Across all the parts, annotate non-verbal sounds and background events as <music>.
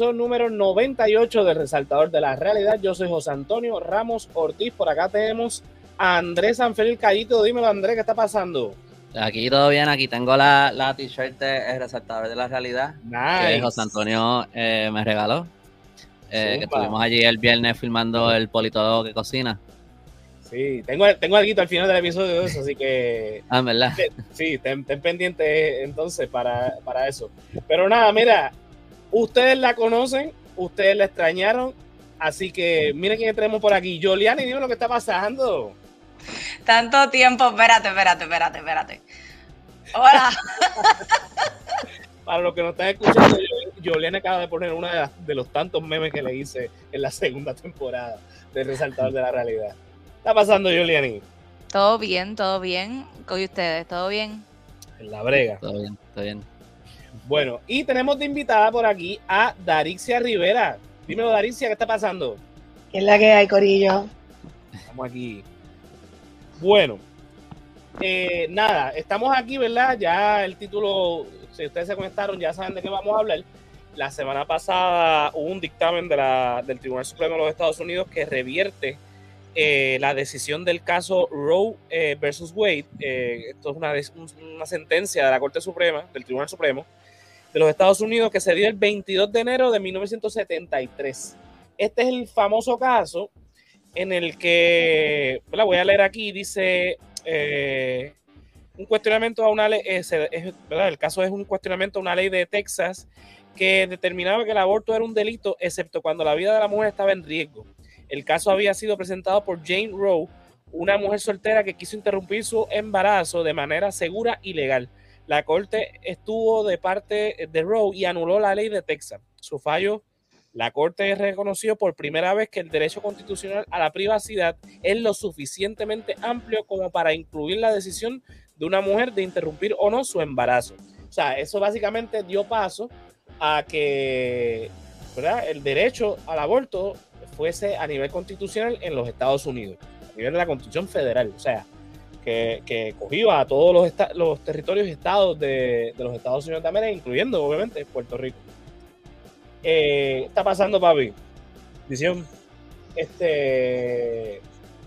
episodio número 98 de Resaltador de la Realidad. Yo soy José Antonio Ramos Ortiz. Por acá tenemos a Andrés Sanfeliz Callito. Dímelo, Andrés, ¿qué está pasando? Aquí todo bien, aquí tengo la, la t-shirt de Resaltador de la Realidad Nice. que José Antonio eh, me regaló. Eh, que estuvimos allí el viernes filmando el polito que cocina. Sí, tengo, tengo algo al final del episodio de eso, así que Ah, verdad. sí, ten, ten pendiente entonces para, para eso. Pero nada, mira, ustedes la conocen, ustedes la extrañaron, así que miren quién tenemos por aquí. Yoliani, dime lo que está pasando. Tanto tiempo, espérate, espérate, espérate, espérate. Hola. <laughs> Para los que nos están escuchando, Yoliani acaba de poner uno de, las- de los tantos memes que le hice en la segunda temporada de Resaltador de la Realidad. ¿Qué está pasando, Yoliani? Todo bien, todo bien. Con ustedes, todo bien. En la brega. Todo bien, todo bien. Bueno, y tenemos de invitada por aquí a Darixia Rivera. Dímelo, Darixia, ¿qué está pasando? ¿Qué es la que hay, Corillo? Estamos aquí. Bueno, eh, nada, estamos aquí, ¿verdad? Ya el título, si ustedes se conectaron, ya saben de qué vamos a hablar. La semana pasada hubo un dictamen de la- del Tribunal Supremo de los Estados Unidos que revierte eh, la decisión del caso Roe eh, versus Wade. Eh, esto es una, una sentencia de la Corte Suprema, del Tribunal Supremo de los Estados Unidos que se dio el 22 de enero de 1973. Este es el famoso caso en el que, la voy a leer aquí, dice eh, un cuestionamiento a una ley, eh, el caso es un cuestionamiento a una ley de Texas que determinaba que el aborto era un delito, excepto cuando la vida de la mujer estaba en riesgo. El caso había sido presentado por Jane Roe, una mujer soltera que quiso interrumpir su embarazo de manera segura y legal. La corte estuvo de parte de Roe y anuló la ley de Texas. Su fallo la Corte reconoció por primera vez que el derecho constitucional a la privacidad es lo suficientemente amplio como para incluir la decisión de una mujer de interrumpir o no su embarazo. O sea, eso básicamente dio paso a que ¿verdad? el derecho al aborto fuese a nivel constitucional en los Estados Unidos, a nivel de la Constitución Federal. O sea, que, que cogió a todos los, los territorios y estados de, de los Estados Unidos de América, incluyendo obviamente Puerto Rico. Eh, ¿qué está pasando, papi? Visión. Este.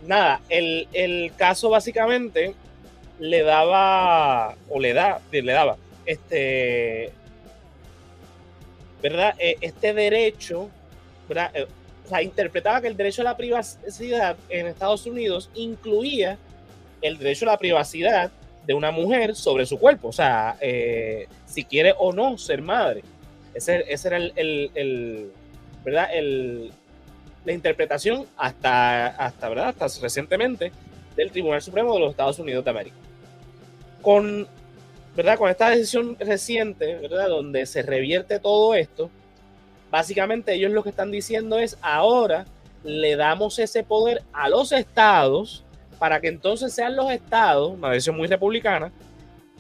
Nada, el, el caso básicamente le daba, o le da, le daba, este. ¿Verdad? Eh, Este derecho, ¿verdad? Eh, O sea, interpretaba que el derecho a la privacidad en Estados Unidos incluía el derecho a la privacidad de una mujer sobre su cuerpo. O sea, eh, si quiere o no ser madre. Ese, ese era el, el- el- ¿verdad? El, la interpretación hasta, hasta, ¿verdad? hasta recientemente del Tribunal Supremo de los Estados Unidos de América. Con, ¿verdad? Con esta decisión reciente, ¿verdad? donde se revierte todo esto, básicamente ellos lo que están diciendo es ahora le damos ese poder a los estados para que entonces sean los estados, una decisión muy republicana,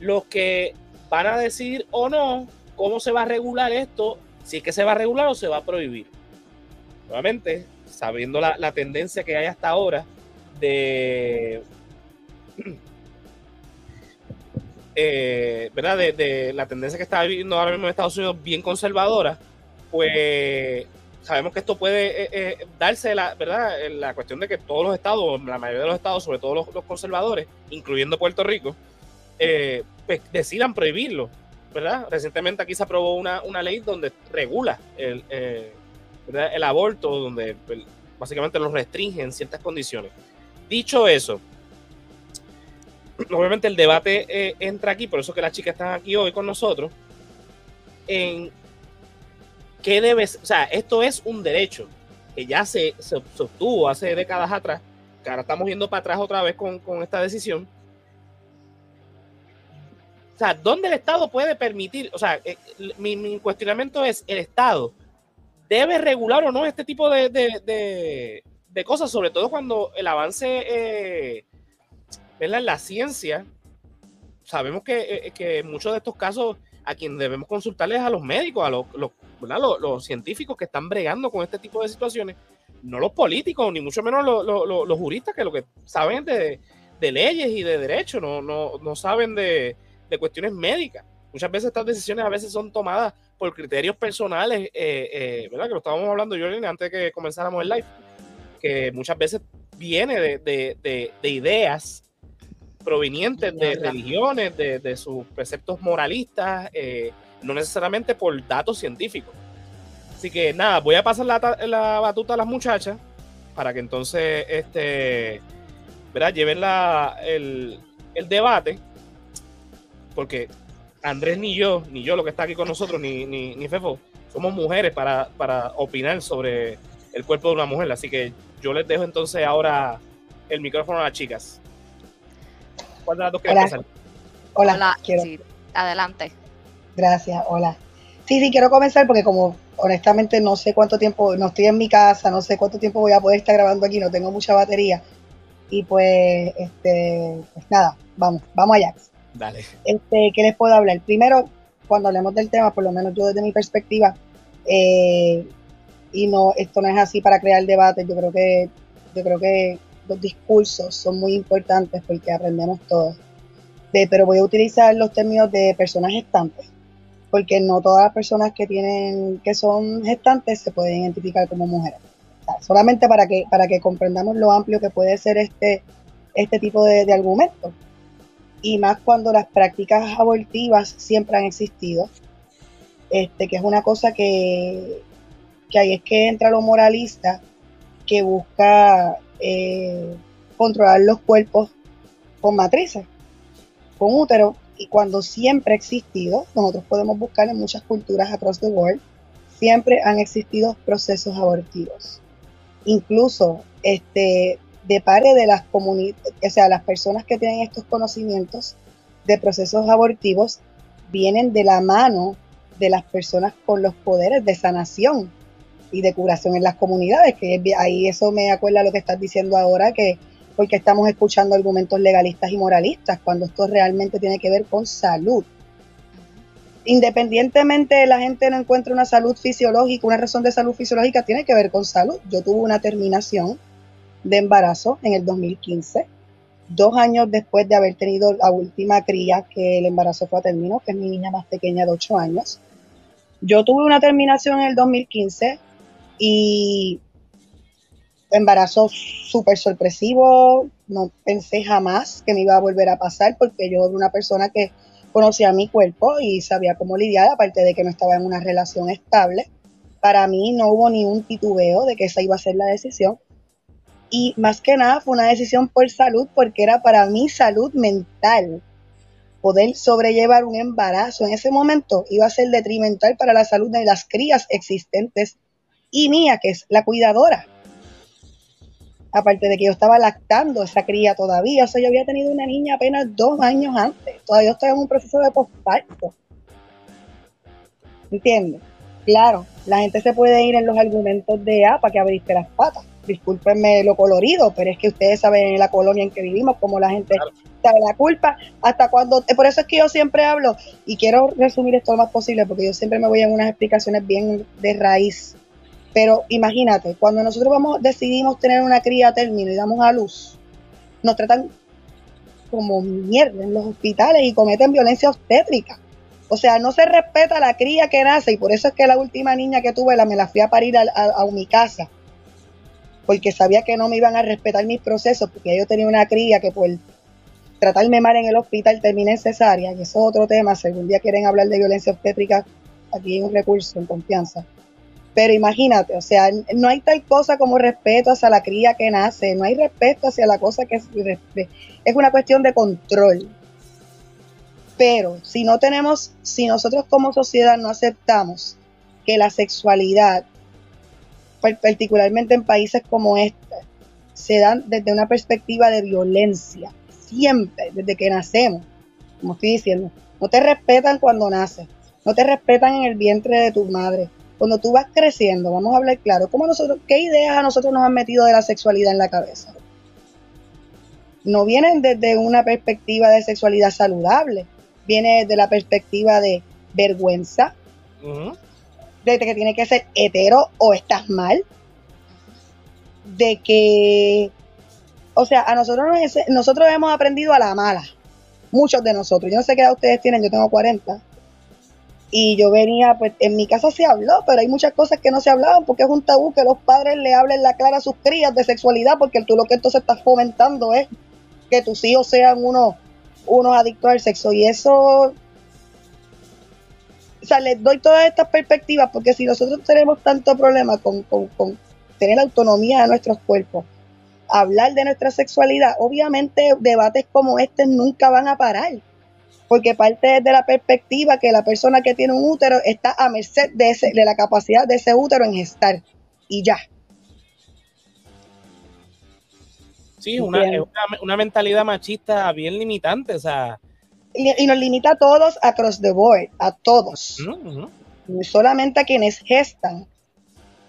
los que van a decidir o no cómo se va a regular esto, si es que se va a regular o se va a prohibir. Nuevamente, sabiendo la, tendencia que hay hasta ahora de, <clears throat> eh, ¿verdad? De, de la tendencia que está viviendo ahora mismo en Estados Unidos bien conservadora, pues sabemos que esto puede eh, eh, darse la, ¿verdad? La cuestión de que todos los estados, la mayoría de los estados, sobre todo los, conservadores, incluyendo Puerto Rico, eh, pues decidan prohibirlo, ¿verdad? Recientemente aquí se aprobó una, ley donde regula el, eh, aborto, donde pues, básicamente lo restringe en ciertas condiciones. Dicho eso, obviamente el debate entra aquí, por eso que las chicas están aquí hoy con nosotros, en qué debe, o sea, esto es un derecho que ya se, se, obtuvo hace décadas atrás, que ahora estamos yendo para atrás otra vez con, con esta decisión. O sea, ¿dónde el Estado puede permitir? O sea, eh, mi, mi cuestionamiento es, ¿el Estado debe regular o no este tipo de, de, de, de cosas? Sobre todo cuando el avance eh, la ciencia, sabemos que, eh, que muchos de estos casos a quien debemos consultarles a los médicos, a los, científicos que están bregando con este tipo de situaciones, no los políticos, ni mucho menos los, juristas que lo que saben de, de leyes y de derecho, no saben de, de cuestiones médicas. Muchas veces estas decisiones a veces son tomadas por criterios personales, eh, eh, ¿verdad? Que lo estábamos hablando, yo antes de que comenzáramos el live, que muchas veces viene de, ideas provenientes de religiones, de, sus preceptos moralistas, eh, no necesariamente por datos científicos. Así que nada, voy a pasar la, batuta a las muchachas para que entonces este, ¿verdad? lleven la, el, el debate, porque Andrés ni yo, ni yo lo que está aquí con nosotros, ni, ni, ni Fefo, somos mujeres para, para opinar sobre el cuerpo de una mujer. Así que yo les dejo entonces ahora el micrófono a las chicas. ¿Cuál de las dos hola. Hola, quiero... adelante. Gracias, hola. Sí, sí, quiero comenzar porque como honestamente no sé cuánto tiempo, no estoy en mi casa, no sé cuánto tiempo voy a poder estar grabando aquí, no tengo mucha batería. Y pues, este, pues nada, vamos, vamos allá. Dale. Este, ¿Qué les puedo hablar? Primero, cuando hablemos del tema, por lo menos yo desde mi perspectiva, eh, y no, esto no es así para crear debate, yo creo que, yo creo que los discursos son muy importantes porque aprendemos todos. pero voy a utilizar los términos de personas gestantes, porque no todas las personas que tienen, que son gestantes se pueden identificar como mujeres. solamente para que, para que comprendamos lo amplio que puede ser este, este tipo de, de argumentos y más cuando las prácticas abortivas siempre han existido, este, que es una cosa que, que ahí es que entra lo moralista, que busca eh, controlar los cuerpos con matrices, con útero, y cuando siempre ha existido, nosotros podemos buscar en muchas culturas across the world, siempre han existido procesos abortivos. Incluso este, de parte de las comunidades, o sea, las personas que tienen estos conocimientos de procesos abortivos vienen de la mano de las personas con los poderes de sanación y de curación en las comunidades, que ahí eso me acuerda lo que estás diciendo ahora, que porque estamos escuchando argumentos legalistas y moralistas, cuando esto realmente tiene que ver con salud. Independientemente de la gente no encuentre una salud fisiológica, una razón de salud fisiológica, tiene que ver con salud. Yo tuve una terminación de embarazo en el 2015, dos años después de haber tenido la última cría que el embarazo fue a término, que es mi niña más pequeña de 8 años. Yo tuve una terminación en el 2015 y embarazo súper sorpresivo, no pensé jamás que me iba a volver a pasar porque yo era una persona que conocía mi cuerpo y sabía cómo lidiar, aparte de que no estaba en una relación estable. Para mí no hubo ni un titubeo de que esa iba a ser la decisión y más que nada fue una decisión por salud porque era para mi salud mental. Poder sobrellevar un embarazo en ese momento iba a ser detrimental para la salud de las crías existentes y mía, que es la cuidadora. Aparte de que yo estaba lactando esa cría todavía, o sea, yo había tenido una niña apenas dos años antes, todavía estoy en un proceso de postparto. ¿Entiendes? Claro, la gente se puede ir en los argumentos de, ah, para que abriste las patas discúlpenme lo colorido, pero es que ustedes saben en la colonia en que vivimos cómo la gente sabe la culpa, hasta cuando, eh, por eso es que yo siempre hablo, y quiero resumir esto lo más posible, porque yo siempre me voy en unas explicaciones bien de raíz, pero imagínate, cuando nosotros vamos, decidimos tener una cría término y damos a luz, nos tratan como mierda en los hospitales y cometen violencia obstétrica. O sea, no se respeta la cría que nace y por eso es que la última niña que tuve la, me la fui a parir a, a mi casa porque sabía que no me iban a respetar mis procesos, porque yo tenía una cría que por tratarme mal en el hospital terminé en cesárea, y eso es otro tema, si algún día quieren hablar de violencia obstétrica, aquí hay un recurso en confianza. Pero imagínate, o sea, no hay tal cosa como respeto hacia la cría que nace, no hay respeto hacia la cosa que es, es una cuestión de control. Pero si no tenemos, si nosotros como sociedad no aceptamos que la sexualidad particularmente en países como este, se dan desde una perspectiva de violencia, siempre, desde que nacemos, como estoy diciendo. No te respetan cuando naces, no te respetan en el vientre de tu madre. Cuando tú vas creciendo, vamos a hablar claro, ¿cómo nosotros, ¿qué ideas a nosotros nos han metido de la sexualidad en la cabeza? No vienen desde una perspectiva de sexualidad saludable, viene desde la perspectiva de vergüenza, de que tiene que ser hetero o estás mal, de que, o sea, a nosotros, nosotros hemos aprendido a la mala, muchos de nosotros, yo no sé qué edad ustedes tienen, yo tengo 40, Y yo venía, pues en mi casa se habló, pero hay muchas cosas que no se hablaban porque es un tabú que los padres le hablen la clara a sus crías de sexualidad, porque tú lo que entonces estás fomentando es que tus hijos sean unos, unos adictos al sexo. Y eso, o sea, les doy todas estas perspectivas porque si nosotros tenemos tanto problema con, con, con tener autonomía de nuestros cuerpos, hablar de nuestra sexualidad, obviamente debates como este nunca van a parar porque parte desde la perspectiva que la persona que tiene un útero está a merced de, ese, de la capacidad de ese útero en gestar. Y ya. Sí, una, es una, una, mentalidad machista bien limitante, o sea. Y, y, nos limita a todos across the board, a todos. Solamente a quienes gestan.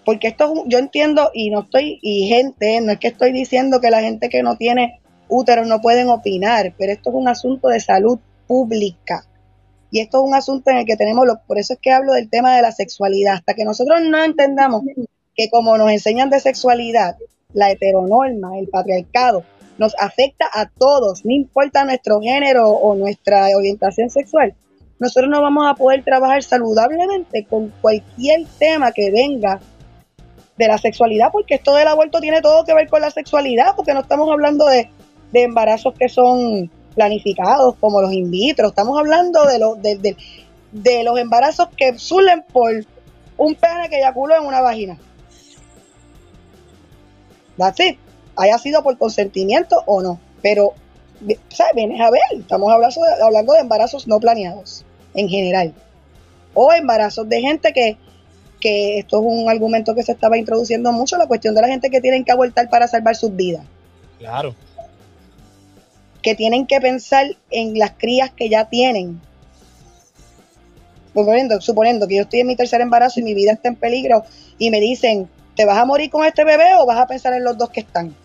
Porque esto yo entiendo, y no estoy, y gente, no es que estoy diciendo que la gente que no tiene útero no pueden opinar, pero esto es un asunto de salud pública. Y esto es un asunto en el que tenemos, lo, por eso es que hablo del tema de la sexualidad, hasta que nosotros no entendamos que como nos enseñan de sexualidad, la heteronorma, el patriarcado, nos afecta a todos, no importa nuestro género o nuestra orientación sexual, nosotros no vamos a poder trabajar saludablemente con cualquier tema que venga de la sexualidad, porque esto del aborto tiene todo que ver con la sexualidad, porque no estamos hablando de, de embarazos que son planificados como los in vitro. Estamos hablando de, los de, de, los embarazos que surgen por un pene que eyaculó en una vagina. That's. Haya sido por consentimiento o no. Pero, ¿sabes? Vienes a ver, estamos hablando de, hablando de embarazos no planeados en general. O embarazos de gente que, que esto es un argumento que se estaba introduciendo mucho, la cuestión de la gente que tienen que abortar para salvar sus vidas. Claro que tienen que pensar en las crías que ya tienen. Suponiendo, suponiendo que yo estoy en mi tercer embarazo y mi vida está en peligro y me dicen, ¿te vas a morir con este bebé o vas a pensar en los dos que están?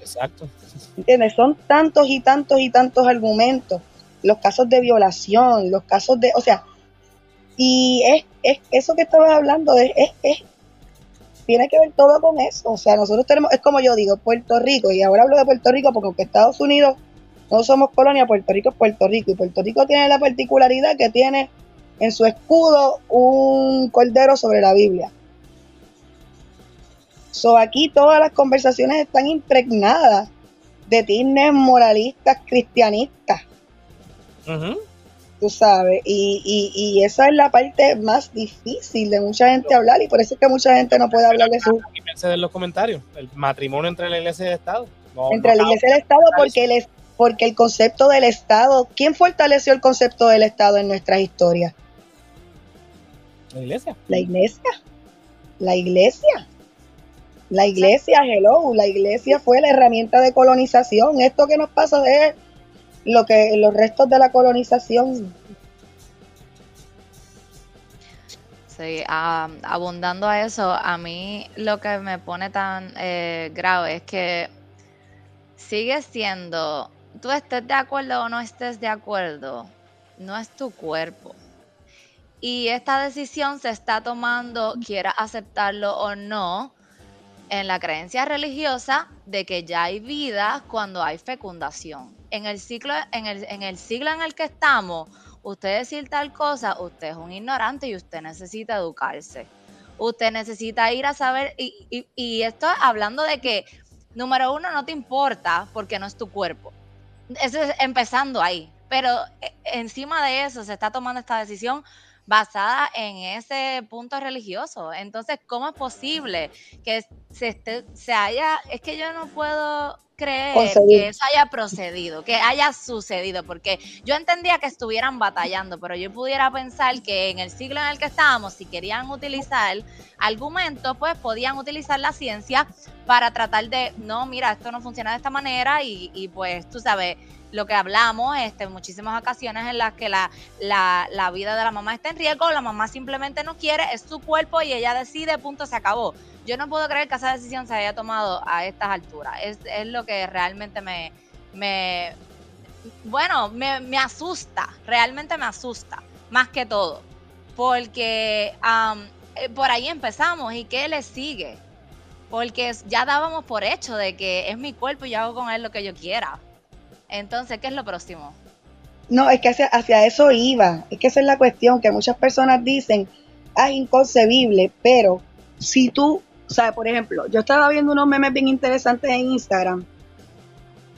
Exacto. ¿Entiendes? Son tantos y tantos y tantos argumentos. Los casos de violación, los casos de, o sea, y es, es eso que estabas hablando, es, es, es tiene que ver todo con eso. O sea, nosotros tenemos, es como yo digo, Puerto Rico, y ahora hablo de Puerto Rico porque aunque Estados Unidos no somos colonia, Puerto Rico es Puerto Rico, y Puerto Rico tiene la particularidad que tiene en su escudo un cordero sobre la Biblia. So, aquí todas las conversaciones están impregnadas de tines moralistas cristianistas. Uh tú sabes, y, y, y, esa es la parte más difícil de mucha gente hablar y por eso es que mucha gente no puede hablar de su... En los comentarios, el matrimonio entre la iglesia y el Estado. No, entre no la iglesia y el Estado porque el, porque el concepto del Estado, ¿quién fortaleció el concepto del Estado en nuestras historias? La iglesia. La iglesia. La iglesia. La iglesia, hello, la iglesia fue la herramienta de colonización. Esto que nos pasa de lo que los restos de la colonización. Sí, um, abundando a eso, a mí lo que me pone tan eh, grave es que sigue siendo, tú estés de acuerdo o no estés de acuerdo, no es tu cuerpo. Y esta decisión se está tomando, quiera aceptarlo o no, en la creencia religiosa de que ya hay vida cuando hay fecundación. En el ciclo, en el, en el siglo en el que estamos, usted decir tal cosa, usted es un ignorante y usted necesita educarse. Usted necesita ir a saber, y, y, y esto hablando de que, número uno, no te importa porque no es tu cuerpo. Eso es empezando ahí. Pero eh, encima de eso se está tomando esta decisión basada en ese punto religioso. Entonces, ¿cómo es posible que se, esté, se haya, es que yo no puedo creer que eso haya procedido, que haya sucedido, porque yo entendía que estuvieran batallando, pero yo pudiera pensar que en el siglo en el que estábamos, si querían utilizar argumentos, pues podían utilizar la ciencia para tratar de, no, mira, esto no funciona de esta manera y, y pues tú sabes, lo que hablamos este, en muchísimas ocasiones en las que la, la, la, vida de la mamá está en riesgo, la mamá simplemente no quiere, es su cuerpo y ella decide, punto, se acabó. Yo no puedo creer que esa decisión se haya tomado a estas alturas. Es, es lo que realmente me, me bueno, me, me, asusta, realmente me asusta, más que todo, porque um, por ahí empezamos y ¿qué le sigue? Porque ya dábamos por hecho de que es mi cuerpo y yo hago con él lo que yo quiera. Entonces, ¿qué es lo próximo? No, es que hacia, hacia eso iba. Es que esa es la cuestión, que muchas personas dicen, ah, es inconcebible, pero si tú, o sea, por ejemplo, yo estaba viendo unos memes bien interesantes en Instagram,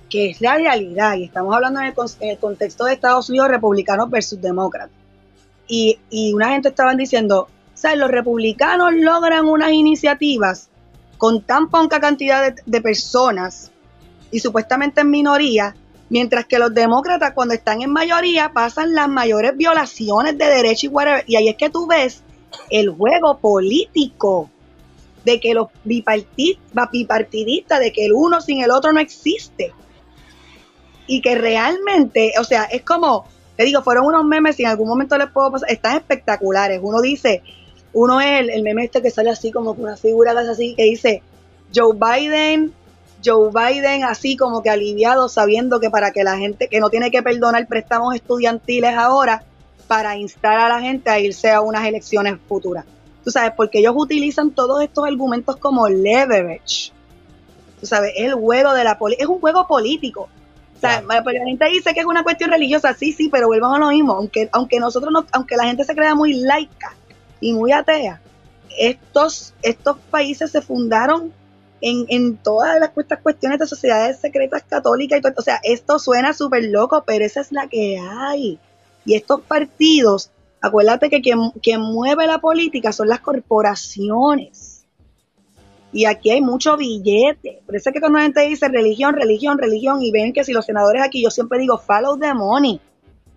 que es la realidad, y estamos hablando en el, en el contexto de Estados Unidos, republicanos versus demócratas. Y, y una gente estaban diciendo, sea, los republicanos logran unas iniciativas con tan poca cantidad de, de personas y supuestamente en minoría, mientras que los demócratas cuando están en mayoría pasan las mayores violaciones de derechos y whatever. Y ahí es que tú ves el juego político de que los bipartidistas, de que el uno sin el otro no existe. Y que realmente, o sea, es como, te digo, fueron unos memes y en algún momento les puedo pasar, están espectaculares. Uno dice, uno es el, el meme este que sale así como con una figura así, que dice, Joe Biden, Joe Biden así como que aliviado sabiendo que para que la gente, que no tiene que perdonar préstamos estudiantiles ahora, para instar a la gente a irse a unas elecciones futuras. Tú sabes, porque ellos utilizan todos estos argumentos como leverage. Tú sabes, es el juego de la política, es un juego político. O sea, Claro. la gente dice que es una cuestión religiosa, sí, sí, pero vuelvan a lo mismo. Aunque, aunque nosotros no, aunque la gente se crea muy laica y muy atea, estos, estos países se fundaron en, en todas las, estas cuestiones de sociedades secretas católicas y todo. O sea, esto suena súper loco, pero esa es la que hay. Y estos partidos, acuérdate que quien, quien mueve la política son las corporaciones. Y aquí hay mucho billete. Por eso es que cuando la gente dice religión, religión, religión, y ven que si los senadores aquí, yo siempre digo, follow the money.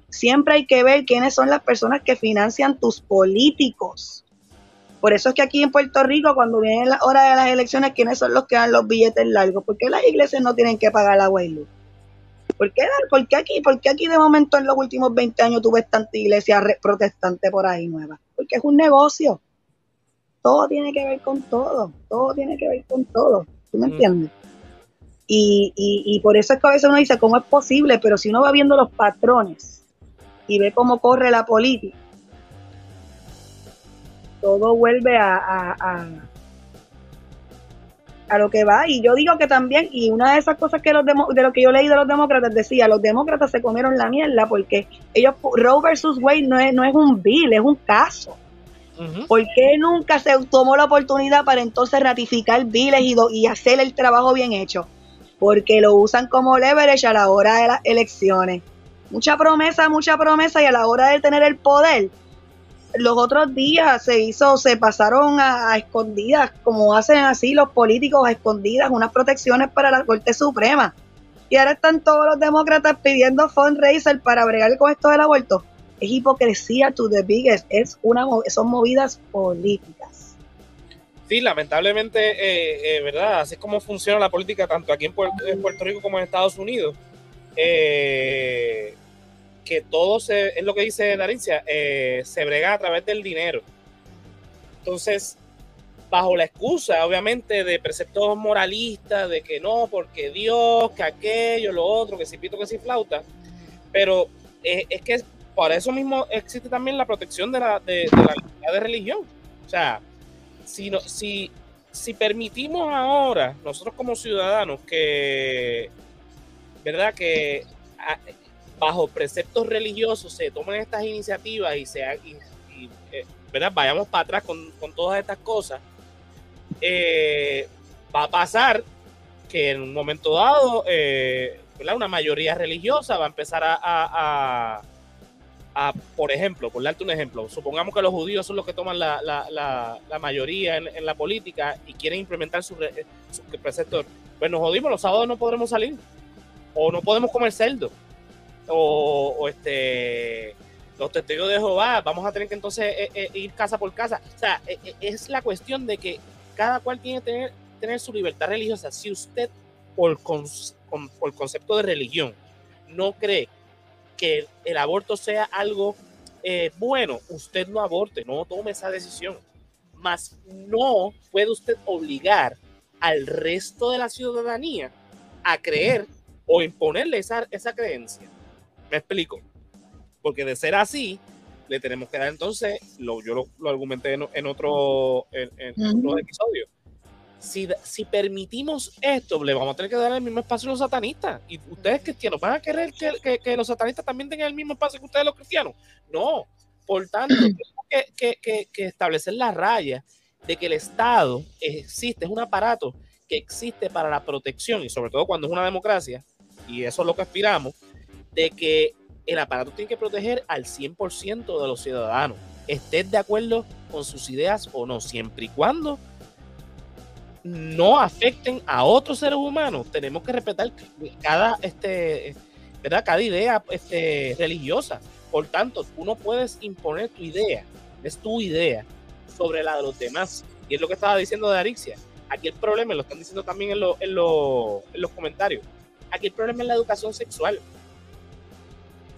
Siempre hay que ver quiénes son las personas que financian tus políticos. Por eso es que aquí en Puerto Rico, cuando viene la hora de las elecciones, ¿quiénes son los que dan los billetes largos? ¿Por qué las iglesias no tienen que pagar la luz? ¿Por qué, por qué aquí, por qué aquí de momento en los últimos 20 años tú ves tanta iglesia protestante por ahí nueva? Porque es un negocio. Todo tiene que ver con todo. Todo tiene que ver con todo. ¿Tú me Mm. entiendes? Y, y, y por eso es que a veces uno dice, ¿cómo es posible? Pero si uno va viendo los patrones y ve cómo corre la política, todo vuelve a, a, a, a lo que va. Y yo digo que también, y una de esas cosas que los demo- de lo que yo leí de los demócratas decía, los demócratas se comieron la mierda porque ellos, Roe versus Wade no es, no es un bill, es un caso. Ujú. ¿Por qué nunca se tomó la oportunidad para entonces ratificar biles y, do- y hacer el trabajo bien hecho? Porque lo usan como leverage a la hora de las elecciones. Mucha promesa, mucha promesa y a la hora de tener el poder. Los otros días se hizo, se pasaron a, escondidas, como hacen así los políticos a escondidas, unas protecciones para la Corte Suprema. Y ahora están todos los demócratas pidiendo fundraiser para bregar con esto del aborto es hipocresía to the biggest, es una, son movidas políticas. Sí, lamentablemente, eh, eh, ¿verdad? Así es como funciona la política tanto aquí en Puerto, en Puerto Rico como en Estados Unidos. Eh, que todo se, es lo que dice Darincia, eh, se brega a través del dinero. Entonces, bajo la excusa, obviamente, de preceptos moralistas, de que no, porque Dios, que aquello, lo otro, que si pito, que si flauta, pero eh, es que para eso mismo existe también la protección de la, de, de la libertad de religión. O sea, si, no, si, si permitimos ahora, nosotros como ciudadanos, que, ¿verdad? Que a- bajo preceptos religiosos se tomen estas iniciativas y, se, eh. Vayamos para atrás con, todas estas cosas, eh, va a pasar que en un momento dado, eh. Una mayoría religiosa va a empezar a, a- por ejemplo, por darte un ejemplo, supongamos que los judíos son los que toman la, mayoría en, la política y quieren implementar sus sus preceptos. Pues nos jodimos, los sábados no podremos salir, o no podemos comer cerdo, o, este los testigos de Jehová, vamos a tener que entonces eh, eh, ir casa por casa. O sea, eh, es la cuestión de que cada cual tiene que tener, tener su libertad religiosa. Si usted, por, cons- con- por concepto de religión, no cree que el, aborto sea algo bueno, usted no aborte, no tome esa decisión. Mas no puede usted obligar al resto de la ciudadanía a creer o imponerle esa, esa creencia. Me explico. Porque de ser así, le tenemos que dar entonces, lo, yo lo, lo argumenté en, en otro en, otros episodios, si, si permitimos esto, le vamos a tener que dar el mismo espacio a los satanistas. Y ustedes cristianos, ¿van a querer que, que, los satanistas también tengan el mismo espacio que ustedes los cristianos? No. Por tanto, tenemos que, que, establecer la raya de que el Estado existe, es un aparato que existe para la protección, y sobre todo cuando es una democracia, y eso es lo que aspiramos, de que el aparato tiene que proteger al 100% de los ciudadanos, estés de acuerdo con sus ideas o no, siempre y cuando no afecten a otros seres humanos. Tenemos que respetar cada, este, ¿verdad? cada idea este, religiosa. Por tanto, tú no puedes imponer tu idea, es tu idea, sobre la de los demás. Y es lo que estaba diciendo de Arixia. Aquí el problema, lo están diciendo también en, en, en los comentarios, aquí el problema es la educación sexual.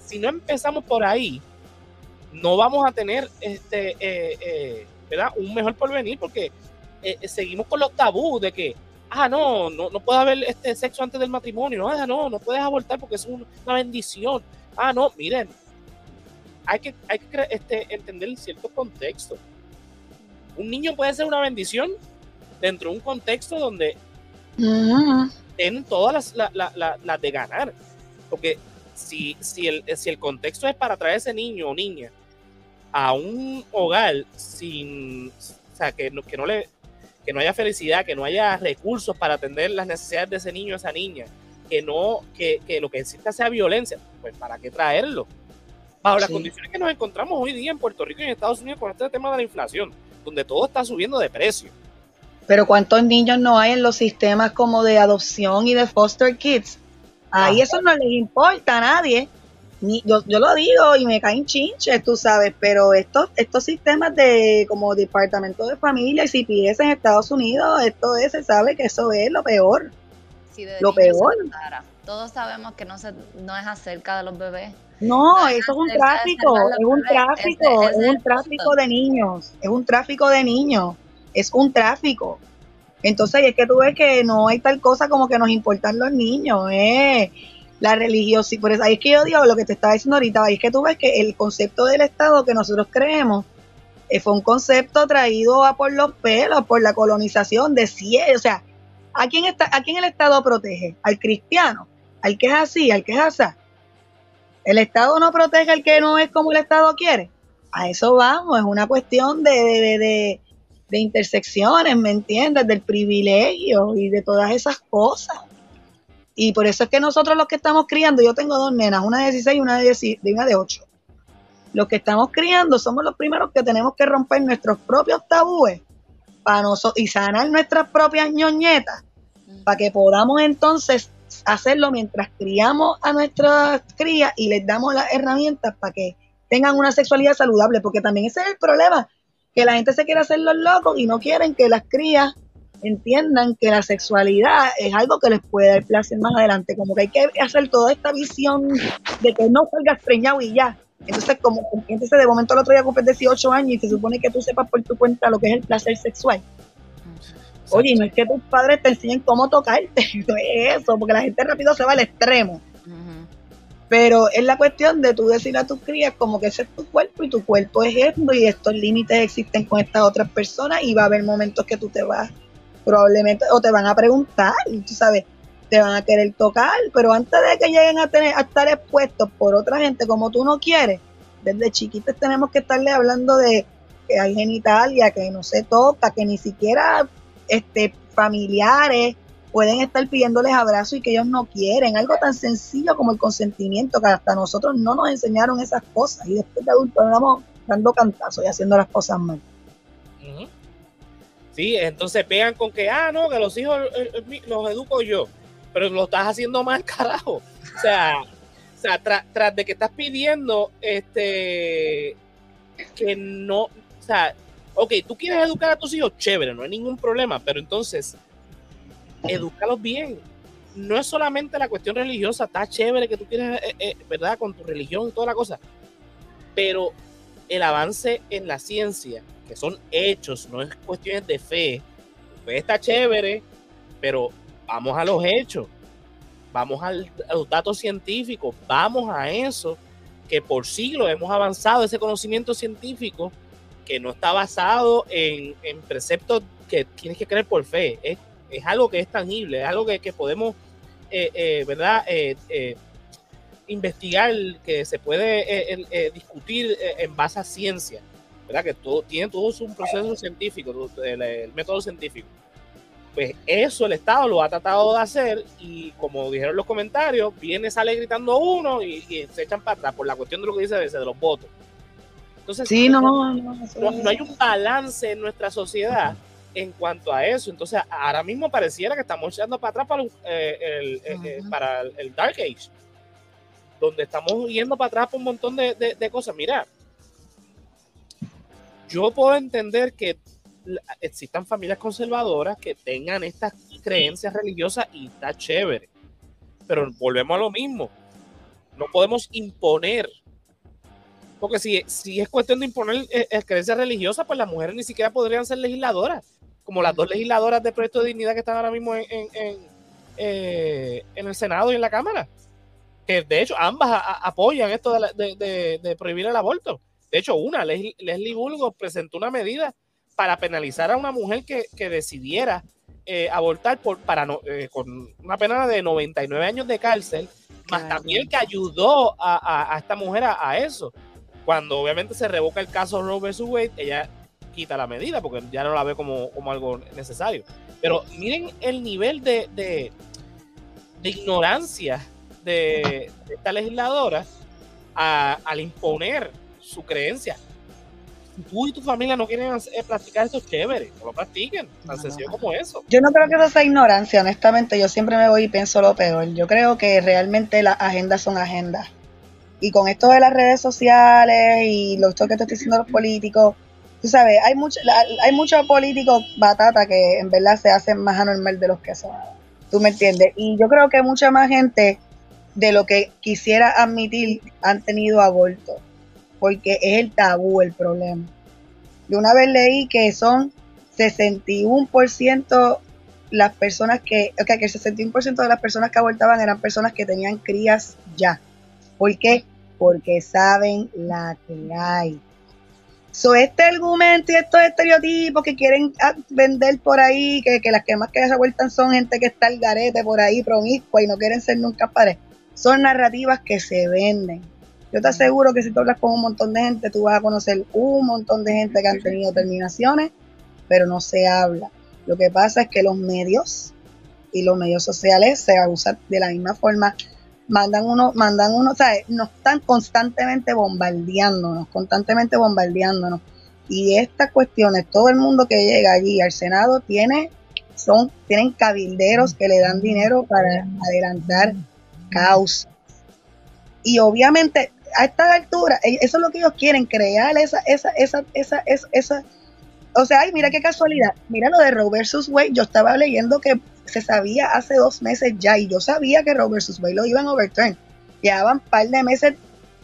Si no empezamos por ahí, no vamos a tener este, eh, eh, ¿verdad? un mejor porvenir porque eh, seguimos con los tabús de que, ah, no, no, no puede haber este sexo antes del matrimonio, no, ah, no, no puedes abortar porque es una bendición. Ah, no, miren, hay que, hay que este, entender cierto contexto. Un niño puede ser una bendición dentro de un contexto donde tienen todas las, las, de ganar. Porque si, si, el, si el contexto es para traer ese niño o niña a un hogar sin, o sea, que no, que no le, que no haya felicidad, que no haya recursos para atender las necesidades de ese niño o esa niña, que no, que, lo que exista sea violencia, pues ¿para qué traerlo? Bajo las condiciones que nos encontramos hoy día en Puerto Rico y en Estados Unidos con este tema de la inflación, donde todo está subiendo de precio. Pero ¿cuántos niños no hay en los sistemas como de adopción y de foster kids? Ahí eso no les importa a nadie yo, yo lo digo y me caen chinches, tú sabes, pero estos, estos sistemas de como Departamento de Familia y CPS en Estados Unidos, esto es, se sabe que eso es lo peor. lo peor. Todos sabemos que no, se, no es acerca de los bebés. No, eso es un tráfico, es un tráfico, es, un tráfico de niños, es un tráfico de niños, es un tráfico. Entonces, es que tú ves que no hay tal cosa como que nos importan los niños, eh la religiosidad, por eso ahí es que yo digo lo que te estaba diciendo ahorita, ahí es que tú ves que el concepto del Estado que nosotros creemos eh, fue un concepto traído a por los pelos, por la colonización de cielo, o sea, ¿a quién, está, ¿a quién el Estado protege? ¿Al cristiano? ¿Al que es así? ¿Al que es así? ¿El Estado no protege al que no es como el Estado quiere? A eso vamos, es una cuestión de, de, de intersecciones, ¿me entiendes? Del privilegio y de todas esas cosas. Y por eso es que nosotros los que estamos criando, yo tengo dos nenas, una de 16 y una de, una de 8. Los que estamos criando somos los primeros que tenemos que romper nuestros propios tabúes para nosotros y sanar nuestras propias ñoñetas para que podamos entonces hacerlo mientras criamos a nuestras crías y les damos las herramientas para que tengan una sexualidad saludable, porque también ese es el problema, que la gente se quiere hacer los locos y no quieren que las crías entiendan que la sexualidad es algo que les puede dar placer más adelante, como que hay que hacer toda esta visión de que no salgas preñado y ya. Entonces, como entonces de momento el otro día cumples 18 años y se supone que tú sepas por tu cuenta lo que es el placer sexual. Oye, no es que tus padres te enseñen cómo tocarte, <laughs> no es eso, porque la gente rápido se va al extremo. Pero es la cuestión de tú decir a tus crías como que ese es tu cuerpo y tu cuerpo es esto y estos límites existen con estas otras personas y va a haber momentos que tú te vas probablemente, o te van a preguntar, tú sabes, te van a querer tocar, pero antes de que lleguen a, tener, a estar expuestos por otra gente como tú no quieres, desde chiquitos tenemos que estarle hablando de que hay genitalia, que no se toca, que ni siquiera este, familiares pueden estar pidiéndoles abrazos y que ellos no quieren. Algo tan sencillo como el consentimiento, que hasta nosotros no nos enseñaron esas cosas y después de adultos vamos dando cantazos y haciendo las cosas mal. Sí, entonces pegan con que, ah, no, que los hijos los educo yo, pero lo estás haciendo mal, <laughs> carajo. O sea, o sea tras de que estás pidiendo este que no, o sea, ok, tú quieres educar a tus hijos, chévere, no hay ningún problema, pero entonces, edúcalos bien. No es solamente la cuestión religiosa, está chévere que tú quieres, eh, ¿verdad? Con tu religión y toda la cosa, pero el avance en la ciencia, que son hechos, no es cuestiones de fe. Está chévere, pero vamos a los hechos, vamos a los datos científicos, vamos a eso, que por siglos hemos avanzado ese conocimiento científico que no está basado en, preceptos que tienes que creer por fe, es, es algo que es tangible, es algo que, que podemos, eh, eh, ¿verdad? Eh, investigar, que se puede discutir en base a ciencia, ¿verdad? Que todo, tiene todo un proceso científico, el, método científico. Pues eso el Estado lo ha tratado de hacer y como dijeron los comentarios, viene, sale gritando uno y, se echan para atrás por la cuestión de lo que dice de los votos. Entonces, sí, no, no, no, hay un balance en nuestra sociedad en cuanto a eso. Entonces, ahora mismo pareciera que estamos echando para atrás para, eh, el, eh, eh, para el, Dark Age, donde estamos yendo para atrás por un montón de, de cosas. Mira, yo puedo entender que existan familias conservadoras que tengan estas creencias religiosas y está chévere. Pero volvemos a lo mismo. No podemos imponer. Porque si, si es cuestión de imponer eh, eh, creencias religiosas, pues las mujeres ni siquiera podrían ser legisladoras. Como las dos legisladoras de proyecto de dignidad que están ahora mismo en, en, eh, el Senado y en la Cámara. Que de hecho ambas apoyan esto de, prohibir el aborto. De hecho, una, Leslie, Leslie Bulgo, presentó una medida para penalizar a una mujer que, decidiera eh, abortar por, para eh, con una pena de 99 años de cárcel, más también que ayudó a, esta mujer a, eso. Cuando obviamente se revoca el caso Roe vs. Wade, ella quita la medida porque ya no la ve como, algo necesario. Pero miren el nivel de, de, ignorancia de, esta legisladora al imponer su creencia tú y tu familia no quieren eh, practicar esto, chévere, no lo practiquen, tan sencillo como eso. Yo no creo que eso sea ignorancia, honestamente, yo siempre me voy y pienso lo peor. Yo creo que realmente las agendas son agendas. Y con esto de las redes sociales y lo que te estoy diciendo los políticos, tú sabes, hay mucho, hay muchos políticos batata que en verdad se hacen más anormal de los que son. ¿Tú me entiendes? Y yo creo que mucha más gente de lo que quisiera admitir han tenido aborto porque es el tabú el problema. Yo una vez leí que son 61% las personas que, o que el 61% de las personas que abortaban eran personas que tenían crías ya. ¿Por qué? Porque saben la que hay. So, este argumento y estos estereotipos que quieren ah, vender por ahí, que, las que más que se abortan son gente que está al garete por ahí, promiscua y no quieren ser nunca padres, son narrativas que se venden yo te aseguro que si tú hablas con un montón de gente, tú vas a conocer un montón de gente que han tenido terminaciones, pero no se habla. Lo que pasa es que los medios y los medios sociales se abusan de la misma forma. Mandan uno, mandan uno, o sea, nos están constantemente bombardeándonos, constantemente bombardeándonos. Y estas cuestiones, todo el mundo que llega allí al Senado tiene, son, tienen cabilderos que le dan dinero para adelantar causas. Y obviamente a esta altura, e, eso es lo que ellos quieren, crear esa, esa, esa, esa, esa, o sea, ay, mira qué casualidad, mira lo de Roe versus Wade, yo estaba leyendo que se sabía hace dos meses ya, y yo sabía que Roe Wade lo iban a overturn, llevaban un par de meses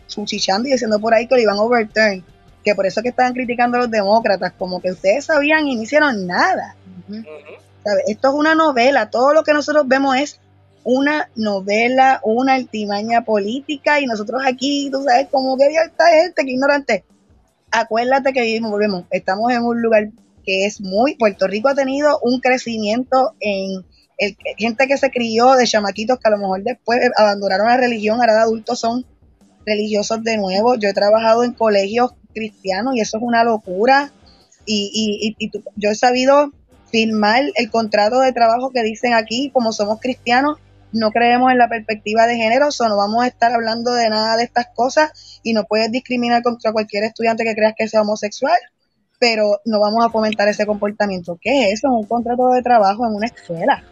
chuchichando y diciendo por ahí que lo iban a overturn, que por eso que estaban criticando a los demócratas, como que ustedes sabían y no hicieron nada. Esto es una novela, todo lo que nosotros vemos es una novela, una altimaña política y nosotros aquí, tú sabes, como que esta gente, que ignorante. Acuérdate que vivimos, volvemos, estamos en un lugar que es muy, Puerto Rico ha tenido un crecimiento en el, gente que se crió de chamaquitos que a lo mejor después abandonaron la religión, ahora de adultos son religiosos de nuevo. Yo he trabajado en colegios cristianos y eso es una locura. Y, y, y yo he sabido firmar el contrato de trabajo que dicen aquí, como somos cristianos, no creemos en la perspectiva de género, o no vamos a estar hablando de nada de estas cosas y no puedes discriminar contra cualquier estudiante que creas que sea homosexual, pero no vamos a fomentar ese comportamiento. ¿Qué es eso? Un contrato de trabajo en una escuela.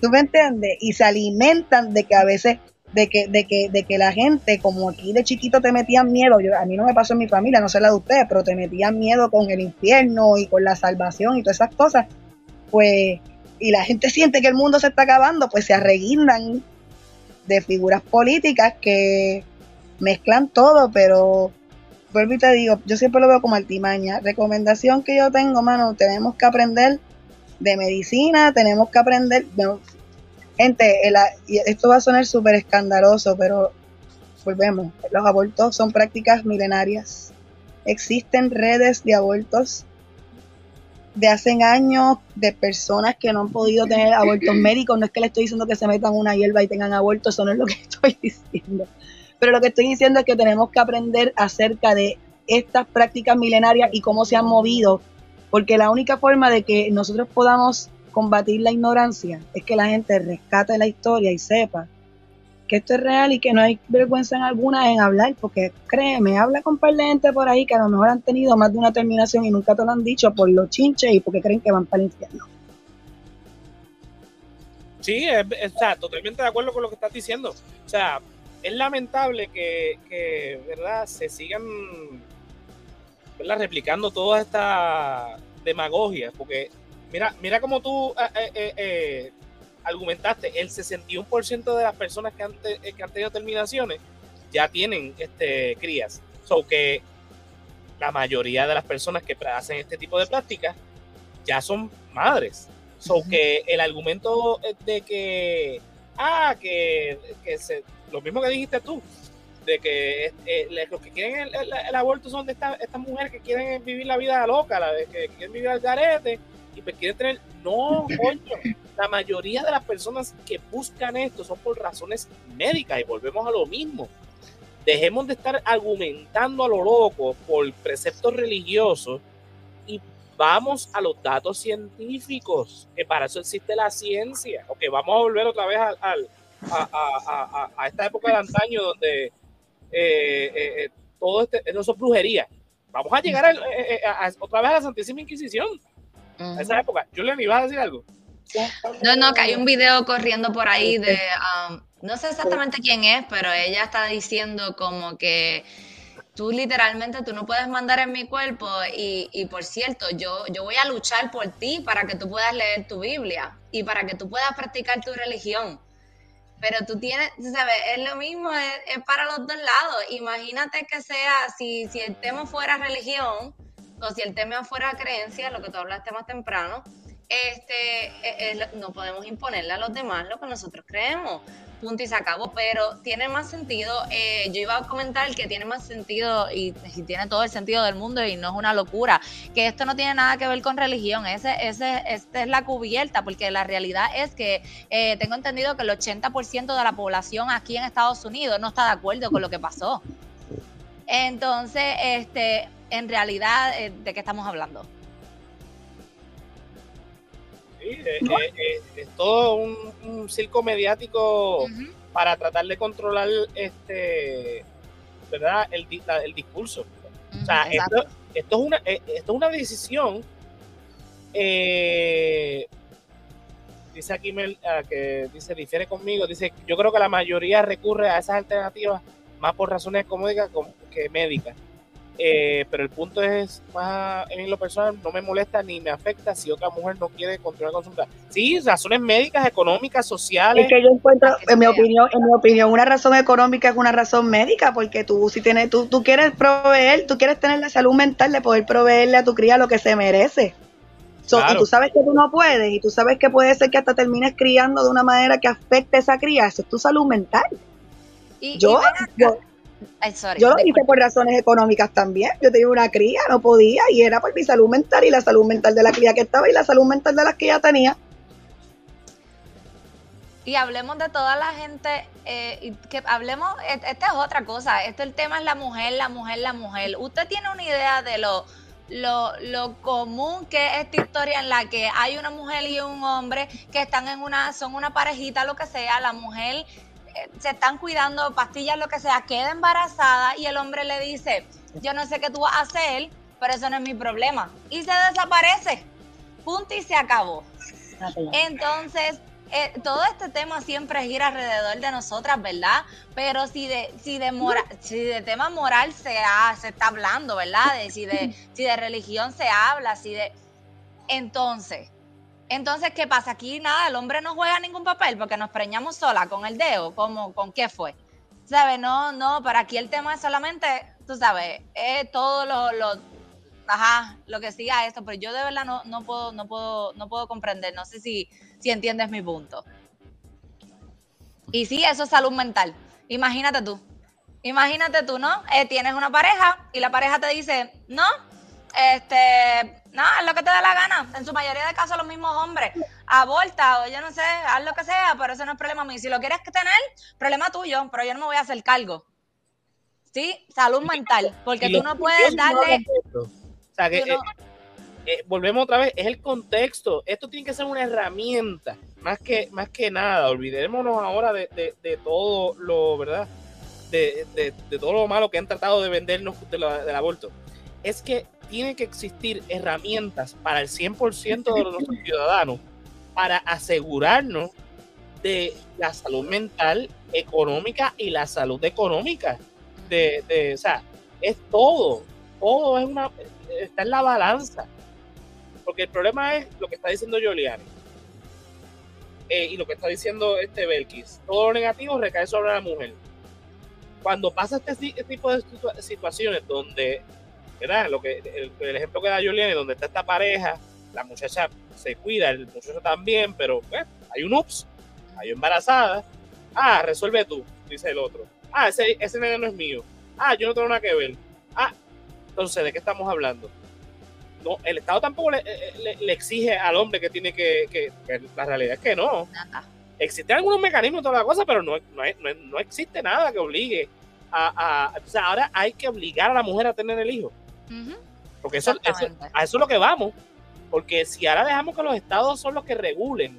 ¿Tú me entiendes? Y se alimentan de que a veces, de que, de que, de que la gente, como aquí de chiquito te metían miedo, yo, a mí no me pasó en mi familia, no sé la de ustedes, pero te metían miedo con el infierno y con la salvación y todas esas cosas pues, y la gente siente que el mundo se está acabando, pues se arreguindan de figuras políticas que mezclan todo, pero vuelvo y te digo, yo siempre lo veo como altimaña. Recomendación que yo tengo, mano, tenemos que aprender de medicina, tenemos que aprender, gente, esto va a sonar súper escandaloso, pero volvemos, los abortos son prácticas milenarias existen redes de abortos de hace años de personas que no han podido tener abortos <clears throat> médicos. No es que le estoy diciendo que se metan una hierba y tengan aborto, eso no es lo que <laughs> estoy diciendo. Pero lo que estoy diciendo es que tenemos que aprender acerca de estas prácticas milenarias y cómo se han movido, porque la única forma de que nosotros podamos combatir la ignorancia es que la gente rescate la historia y sepa que esto es real y que no hay vergüenza en alguna en hablar, porque créeme, habla con par de gente por ahí que a lo mejor han tenido más de una terminación y nunca te lo han dicho por los chinches y porque creen que van para el infierno. Sí, está totalmente de acuerdo con lo que estás diciendo. O sea, es lamentable que, ¿verdad? Se sigan ¿verdad? replicando toda esta demagogia, porque mira, mira como tú eh, eh, eh, argumentaste, el 61% de las personas que han, que han tenido terminaciones ya tienen este, crías. So que la mayoría de las personas que hacen este tipo de prácticas ya son madres. So que el argumento de que, ah, que, se, lo mismo que dijiste tú, de que eh, los que quieren el, aborto son de estas esta mujeres que quieren vivir la vida loca, la de que quieren vivir al garete y pues quieren tener, no, coño, la mayoría de las personas que buscan esto son por razones médicas y volvemos a lo mismo. Dejemos de estar argumentando a lo loco por preceptos religiosos y vamos a los datos científicos, que para eso existe la ciencia. Ok, vamos a volver otra vez a, a, esta época de antaño donde eh, eh, eh, todo este, eso es brujería. Vamos a llegar otra vez a la Santísima Inquisición. A esa época. Julian, ¿ibas a decir algo? No, no, que hay un video corriendo por ahí de, um, no sé exactamente quién es, pero ella está diciendo como que tú literalmente, tú no puedes mandar en mi cuerpo y, y, por cierto, yo, yo voy a luchar por ti para que tú puedas leer tu Biblia y para que tú puedas practicar tu religión. Pero tú tienes, ¿sabes? Es lo mismo, es, para los dos lados. Imagínate que sea, si, si el tema fuera religión o si el tema fuera creencia, lo que tú hablaste más temprano, este, eh, eh, no podemos imponerle a los demás lo que nosotros creemos. Punto y se acabó. Pero tiene más sentido. Eh, yo iba a comentar que tiene más sentido y, tiene todo el sentido del mundo y no es una locura. Que esto no tiene nada que ver con religión. Ese, ese, esta es la cubierta, porque la realidad es que tengo entendido que el 80% de la población aquí en Estados Unidos no está de acuerdo con lo que pasó. Entonces, este, en realidad, ¿de qué estamos hablando? Eh, eh, es todo un, circo mediático para tratar de controlar este, ¿verdad? El, el discurso. o sea, esto, esto, es una, eh, esto es una decisión. dice aquí Mel, ah, que dice, difiere conmigo, dice, yo creo que la mayoría recurre a esas alternativas más por razones económicas que médicas. Eh, pero el punto es más en lo personal, no me molesta ni me afecta si otra mujer no quiere continuar con su vida. Sí, razones médicas, económicas, sociales. Es que yo encuentro, en mi opinión, en mi opinión, una razón económica es una razón médica, porque tú si tienes, tú, tú quieres proveer, tú quieres tener la salud mental de poder proveerle a tu cría lo que se merece. Y tú sabes que tú no puedes, y tú sabes que puede ser que hasta termines criando de una manera que afecte a esa cría, eso es tu salud mental. Y, yo, yo yo lo hice por razones económicas también. Yo tenía una cría, no podía, y era por mi salud mental y la salud mental de la cría que estaba y la salud mental de las que ya tenía. Y hablemos de toda la gente, eh, que hablemos, e, esta es otra cosa, este el tema es la mujer, la mujer, la mujer. ¿Usted tiene una idea de lo, lo, lo, común que es esta historia en la que hay una mujer y un hombre que están en una, son una parejita, lo que sea, la mujer se están cuidando, pastillas, lo que sea, queda embarazada y el hombre le dice, yo no sé qué tú vas a hacer, pero eso no es mi problema. Y se desaparece. Punto y se acabó. Entonces, eh, todo este tema siempre gira alrededor de nosotras, ¿verdad? Pero si de, si de, si de tema moral se, se está hablando, ¿verdad? De, si, de, <laughs> si de religión se habla, si de... Entonces, entonces, ¿qué pasa? Aquí nada, el hombre no juega ningún papel porque nos preñamos sola con el dedo, como con qué fue. ¿Sabes? No, no, para aquí el tema es solamente, tú sabes, es todo lo, lo, ajá, lo que siga esto, pero yo de verdad no, no puedo, no puedo, no puedo comprender, no sé si, si entiendes mi punto. Y sí, eso es salud mental. Imagínate tú. Imagínate tú, ¿no? Eh, tienes una pareja y la pareja te dice, no, este, no, haz lo que te da la gana. En su mayoría de casos los mismos hombres. Aborta o yo no sé, haz lo que sea, pero eso no es problema mío. Si lo quieres tener, problema tuyo, pero yo no me voy a hacer cargo. ¿Sí? Salud mental, porque tú no puedes darle... O sea, que, eh, eh, volvemos otra vez, es el contexto. Esto tiene que ser una herramienta, más que, más que nada. Olvidémonos ahora de, de, todo lo, ¿verdad? De, de, todo lo malo que han tratado de vendernos del aborto. Es que tiene que existir herramientas para el 100% de los ciudadanos para asegurarnos de la salud mental, económica y la salud económica. De, de, o sea, es todo, todo es una, está en la balanza. Porque el problema es lo que está diciendo Giuliani eh, y lo que está diciendo este Belkis. Todo lo negativo recae sobre la mujer. Cuando pasa este, este tipo de situaciones donde lo que, el, ejemplo que da Julián, donde está esta pareja, la muchacha se cuida, el muchacho también, pero pues, hay un ups, hay embarazada. Ah, resuelve tú, dice el otro. Ah, ese, ese nene no es mío. Ah, yo no tengo nada que ver. Ah, entonces, ¿de qué estamos hablando? No, el Estado tampoco le, exige al hombre que tiene que, que, La realidad es que no. Existen algunos mecanismos toda la cosa, pero no, no, no, existe nada que obligue a, a. O sea, ahora hay que obligar a la mujer a tener el hijo. Porque eso, a eso es lo que vamos. Porque si ahora dejamos que los estados son los que regulen,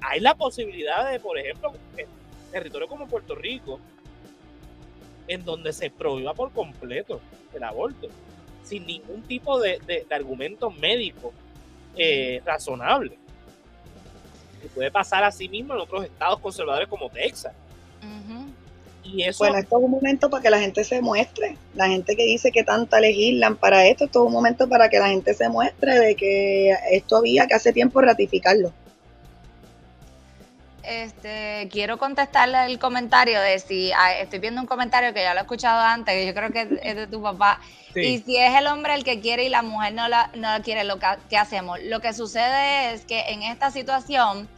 hay la posibilidad de, por ejemplo, en territorios como Puerto Rico, en donde se prohíba por completo el aborto, sin ningún tipo de, de, argumento médico eh, razonable. Y puede pasar así mismo en otros estados conservadores como Texas. Bueno, esto es un momento para que la gente se muestre. La gente que dice que tanta legislan para esto, esto es un momento para que la gente se muestre de que esto había que hace tiempo ratificarlo. Este, quiero contestarle el comentario de si ah, estoy viendo un comentario que ya lo he escuchado antes, que yo creo que es de tu papá. Y si es el hombre el que quiere y la mujer no la, no quiere, lo que, ¿qué hacemos? Lo que sucede es que en esta situación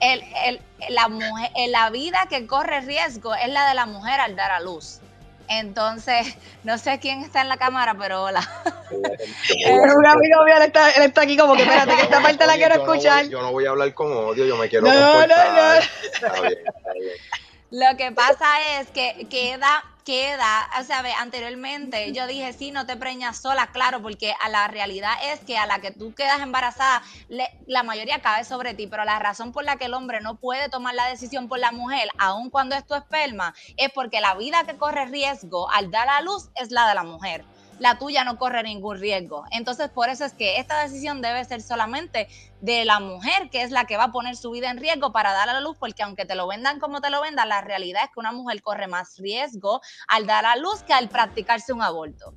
el, el, la, mujer, la vida que corre riesgo es la de la mujer al dar a luz. Entonces, <laughs> no sé quién está en la cámara, pero hola. <laughs> un amigo mío, él está, él está, aquí como que <laughs> espérate, que esta parte la quiero escuchar. yo no voy a hablar con odio, yo me quiero no, No, no. Está bien, está bien. Lo que pasa es que queda queda, o sea, anteriormente yo dije, sí, no te preñas sola, claro, porque a la realidad es que a la que tú quedas embarazada, la mayoría cae sobre ti, pero la razón por la que el hombre no puede tomar la decisión por la mujer, aun cuando es tu esperma, es porque la vida que corre riesgo al dar a luz es la de la mujer la tuya no corre ningún riesgo. Entonces, por eso es que esta decisión debe ser solamente de la mujer, que es la que va a poner su vida en riesgo para dar a la luz, porque aunque te lo vendan como te lo vendan, la realidad es que una mujer corre más riesgo al dar a luz que al practicarse un aborto.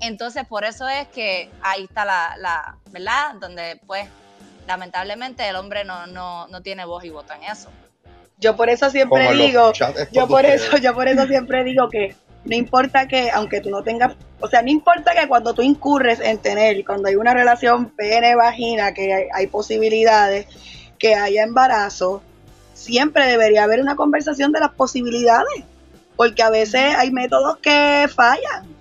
Entonces, por eso es que ahí está la, la ¿verdad? Donde, pues, lamentablemente el hombre no, no, no tiene voz y voto en eso. Yo por eso siempre digo, yo por eso, yo por eso siempre digo que no importa que, aunque tú no tengas, o sea, no importa que cuando tú incurres en tener, cuando hay una relación pene-vagina, que hay, posibilidades, que haya embarazo, siempre debería haber una conversación de las posibilidades, porque a veces hay métodos que fallan.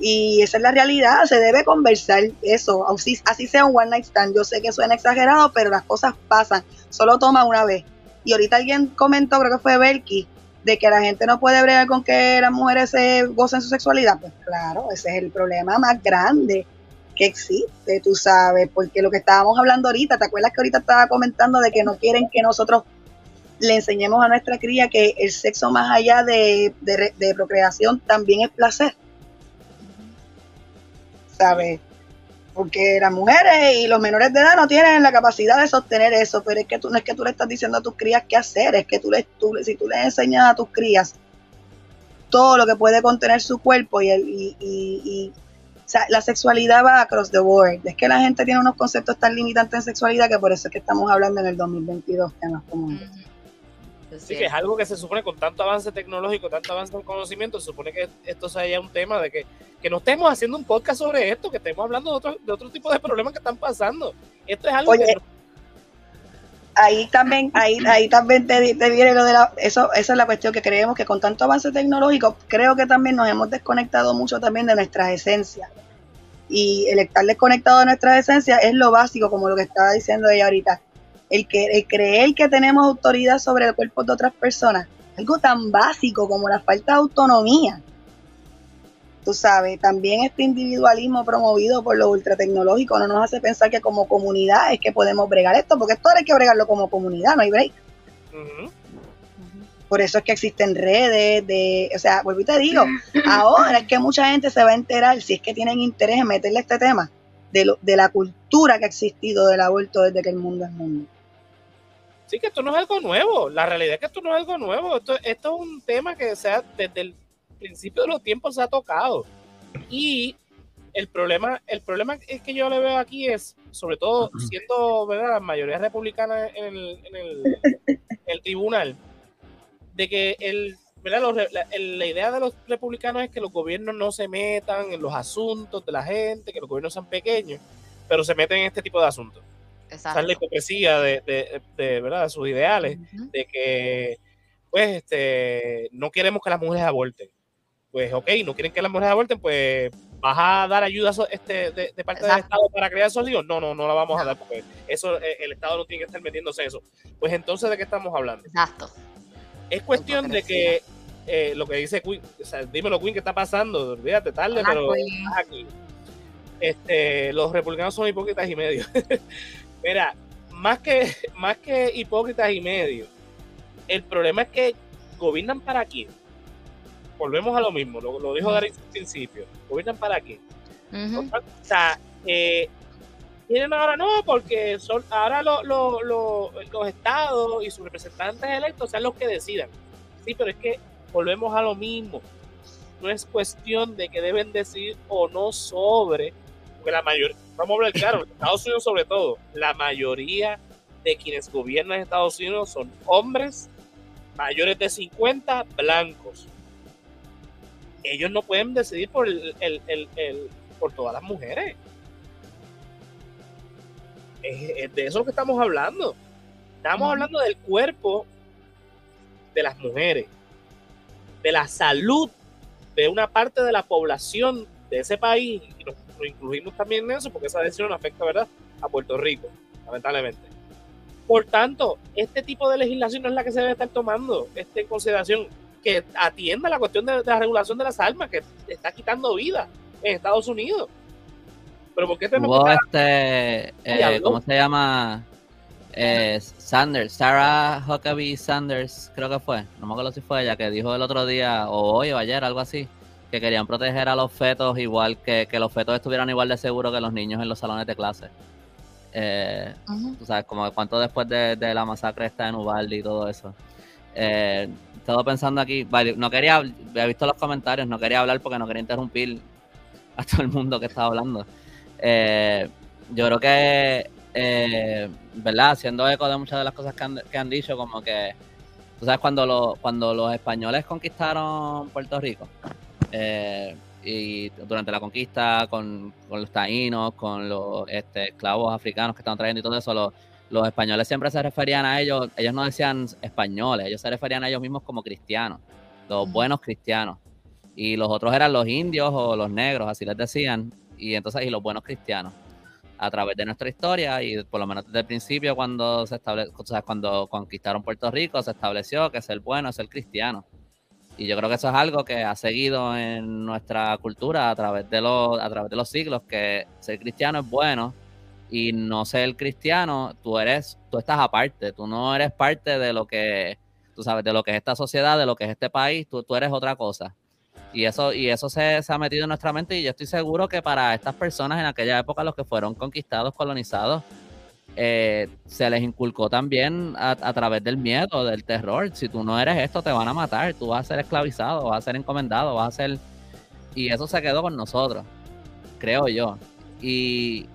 Y esa es la realidad, se debe conversar eso, así, así sea un one night stand. Yo sé que suena exagerado, pero las cosas pasan, solo toma una vez. Y ahorita alguien comentó, creo que fue Belki, de que la gente no puede bregar con que las mujeres se gocen su sexualidad, pues claro, ese es el problema más grande que existe, tú sabes, porque lo que estábamos hablando ahorita, ¿te acuerdas que ahorita estaba comentando de que no quieren que nosotros le enseñemos a nuestra cría que el sexo más allá de, de procreación también es placer? ¿Sabes? Porque las mujeres y los menores de edad no tienen la capacidad de sostener eso, pero es que tú no es que tú le estás diciendo a tus crías qué hacer, es que tú, le, tú si tú les enseñas a tus crías todo lo que puede contener su cuerpo y, y, y, o sea, la sexualidad va across the board. Es que la gente tiene unos conceptos tan limitantes en sexualidad que por eso es que estamos hablando en el 2022 temas como Sí, que es algo que se supone con tanto avance tecnológico, tanto avance en conocimiento, se supone que esto sea un tema de que, que no estemos haciendo un podcast sobre esto, que estemos hablando de otro, de otro tipo de problemas que están pasando. Esto es algo que... ahí también, ahí, ahí también te, te viene lo de la, eso, esa es la cuestión que creemos que con tanto avance tecnológico, creo que también nos hemos desconectado mucho también de nuestras esencias. Y el estar desconectado de nuestras esencias es lo básico, como lo que estaba diciendo ella ahorita. El, que, el creer que tenemos autoridad sobre el cuerpo de otras personas, algo tan básico como la falta de autonomía. Tú sabes, también este individualismo promovido por lo ultratecnológico no nos hace pensar que como comunidad es que podemos bregar esto, porque esto hay que bregarlo como comunidad, no hay break. Por eso es que existen redes de, o sea, vuelvo y te digo, ahora es que mucha gente se va a enterar, si es que tienen interés en meterle este tema, de, lo, de la cultura que ha existido del aborto desde que el mundo es mundo. Sí, que esto no es algo nuevo. La realidad es que esto no es algo nuevo. Esto, esto es un tema que se ha- desde el principio de los tiempos se ha tocado. Y el problema, el problema es que yo le veo aquí es, sobre todo siendo ¿verdad? la mayoría republicana en el, en el- <laughs> el tribunal, de que el, ¿verdad? Los re- la, la idea de los republicanos es que los gobiernos no se metan en los asuntos de la gente, que los gobiernos sean pequeños, pero se meten en este tipo de asuntos. Es la Exacto. hipocresía de, de, de, ¿verdad? de sus ideales, de que pues este no queremos que las mujeres aborten. Pues ok, no quieren que las mujeres aborten, pues vas a dar ayuda este, de, de parte del Exacto. Estado para crear esos hijos. No, no, no la vamos a dar porque eso eh, el Estado no tiene que estar metiéndose eso. Pues entonces, ¿de qué estamos hablando? Exacto. Es cuestión de que eh, lo que dice Queen, o sea, dímelo Queen, ¿qué está pasando? Olvídate tarde, Hola, pero aquí. Este, los republicanos son hipócritas y medio. <laughs> Mira, más que, <laughs> más que hipócritas y medio, el problema es que gobiernan para quién. Volvemos a lo mismo, lo, lo dijo Dari al principio. Gobiernan para quién. O sea, eh, tienen ahora no, porque son ahora lo- lo- lo- los estados y sus representantes electos sean los que decidan. Sí, pero es que volvemos a lo mismo. No es cuestión de que deben decidir o no sobre, porque la mayoría, vamos a hablar claro, Estados Unidos sobre todo, la mayoría de quienes gobiernan Estados Unidos son hombres mayores de 50, blancos. Ellos no pueden decidir por el, el- el- por todas las mujeres. Es, es de eso lo que estamos hablando. Estamos hablando del cuerpo de las mujeres, de la salud de una parte de la población de ese país, y nos, nos incluimos también en eso, porque esa decisión afecta, ¿verdad?, a Puerto Rico, lamentablemente. Por tanto, este tipo de legislación no es la que se debe estar tomando este, en consideración, que atienda la cuestión de, de la regulación de las armas, que está quitando vida en Estados Unidos. Pero ¿por qué tenemos Hubo este, eh. ¿cómo se llama? Eh, Sanders, Sarah Huckabee Sanders, creo que fue, no me acuerdo si fue ella, que dijo el otro día, o hoy o ayer, algo así, que querían proteger a los fetos igual, que, que los fetos estuvieran igual de seguros que los niños en los salones de clase. Eh, tú sabes, como cuánto después de, de la masacre está en Uvalde y todo eso. Eh, estaba pensando aquí, vale, no quería, había visto los comentarios, no quería hablar porque no quería interrumpir a todo el mundo que estaba hablando. Eh, yo creo que, eh, ¿verdad? Haciendo eco de muchas de las cosas que han, que han dicho, como que, tú sabes, cuando, lo- cuando los españoles conquistaron Puerto Rico, eh, y durante la conquista con, con los taínos, con los este, esclavos africanos que estaban trayendo y todo eso, los, los españoles siempre se referían a ellos, ellos no decían españoles, ellos se referían a ellos mismos como cristianos, los buenos cristianos. Y los otros eran los indios o los negros, así les decían, y entonces, y los buenos cristianos. A través de nuestra historia, y por lo menos desde el principio, cuando se estable, o sea, cuando conquistaron Puerto Rico, se estableció que ser bueno es ser cristiano. Y yo creo que eso es algo que ha seguido en nuestra cultura a través de los, a través de los siglos, que ser cristiano es bueno y no ser cristiano, tú eres, tú estás aparte, tú no eres parte de lo que, tú sabes, de lo que es esta sociedad, de lo que es este país, tú, tú eres otra cosa. Y eso, y eso se, se ha metido en nuestra mente y yo estoy seguro que para estas personas en aquella época, los que fueron conquistados, colonizados, eh, se les inculcó también a, a través del miedo, del terror. Si tú no eres esto, te van a matar, tú vas a ser esclavizado, vas a ser encomendado, vas a ser... Y eso se quedó con nosotros, creo yo. Y,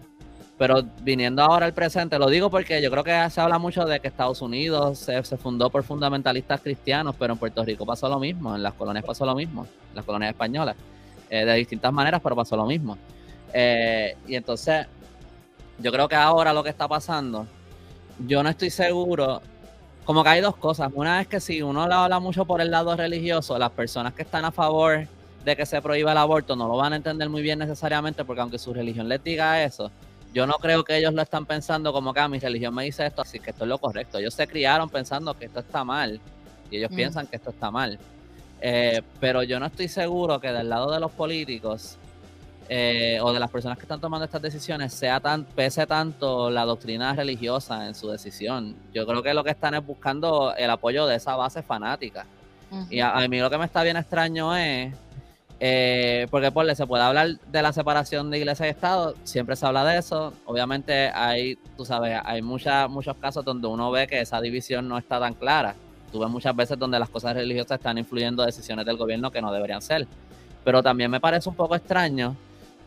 pero viniendo ahora al presente, lo digo porque yo creo que se habla mucho de que Estados Unidos se, se fundó por fundamentalistas cristianos, pero en Puerto Rico pasó lo mismo, en las colonias pasó lo mismo, en las colonias españolas, eh, de distintas maneras, pero pasó lo mismo. Eh, y entonces, yo creo que ahora lo que está pasando yo no estoy seguro. Como que hay dos cosas. Una es que si uno le habla mucho por el lado religioso, las personas que están a favor de que se prohíba el aborto no lo van a entender muy bien necesariamente, porque aunque su religión les diga eso, yo no creo que ellos lo están pensando como que ah, mi religión me dice esto, así que esto es lo correcto. Ellos se criaron pensando que esto está mal y ellos mm. piensan que esto está mal. Eh, pero yo no estoy seguro que del lado de los políticos eh, o de las personas que están tomando estas decisiones sea tan pese tanto la doctrina religiosa en su decisión. Yo creo que lo que están es buscando el apoyo de esa base fanática. Y a, mí lo que me está bien extraño es eh, porque por se puede hablar de la separación de iglesia y Estado, siempre se habla de eso. Obviamente hay, tú sabes, hay muchas, muchos casos donde uno ve que esa división no está tan clara. Tú ves muchas veces donde las cosas religiosas están influyendo decisiones del gobierno que no deberían ser. Pero también me parece un poco extraño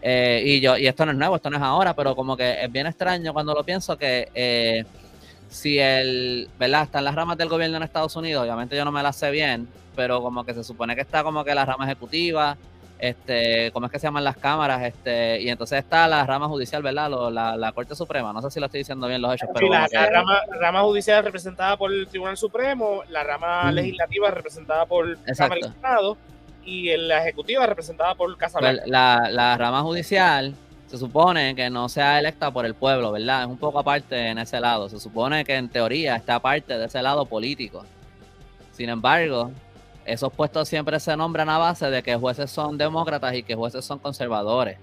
eh, y yo, y esto no es nuevo, esto no es ahora, pero como que es bien extraño cuando lo pienso que eh, si el, ¿verdad? Están las ramas del gobierno en Estados Unidos, obviamente yo no me las sé bien, pero como que se supone que está como que la rama ejecutiva, este, ¿cómo es que se llaman las cámaras? Este, y entonces está la rama judicial, ¿verdad? la, Corte Suprema, no sé si lo estoy diciendo bien los hechos, pero... la, rama, judicial representada por el Tribunal Supremo, la rama legislativa representada por el Senado y la ejecutiva representada por Casa pues, La, la rama judicial se supone que no sea electa por el pueblo, ¿verdad? Es un poco aparte en ese lado. Se supone que en teoría está aparte de ese lado político. Sin embargo, esos puestos siempre se nombran a base de que jueces son demócratas y que jueces son conservadores.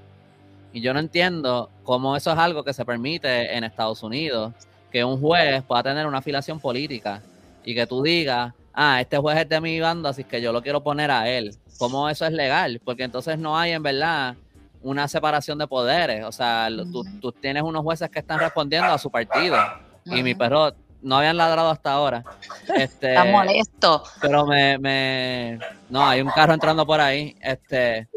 Y yo no entiendo cómo eso es algo que se permite en Estados Unidos, que un juez pueda tener una afiliación política y que tú digas, ah, este juez es de mi banda, así que yo lo quiero poner a él cómo eso es legal, porque entonces no hay en verdad una separación de poderes. O sea, tú, tienes unos jueces que están respondiendo a su partido. Y mi perro no habían ladrado hasta ahora. <laughs> Este, Está molesto. Pero me, me, No, hay un carro entrando por ahí. Este.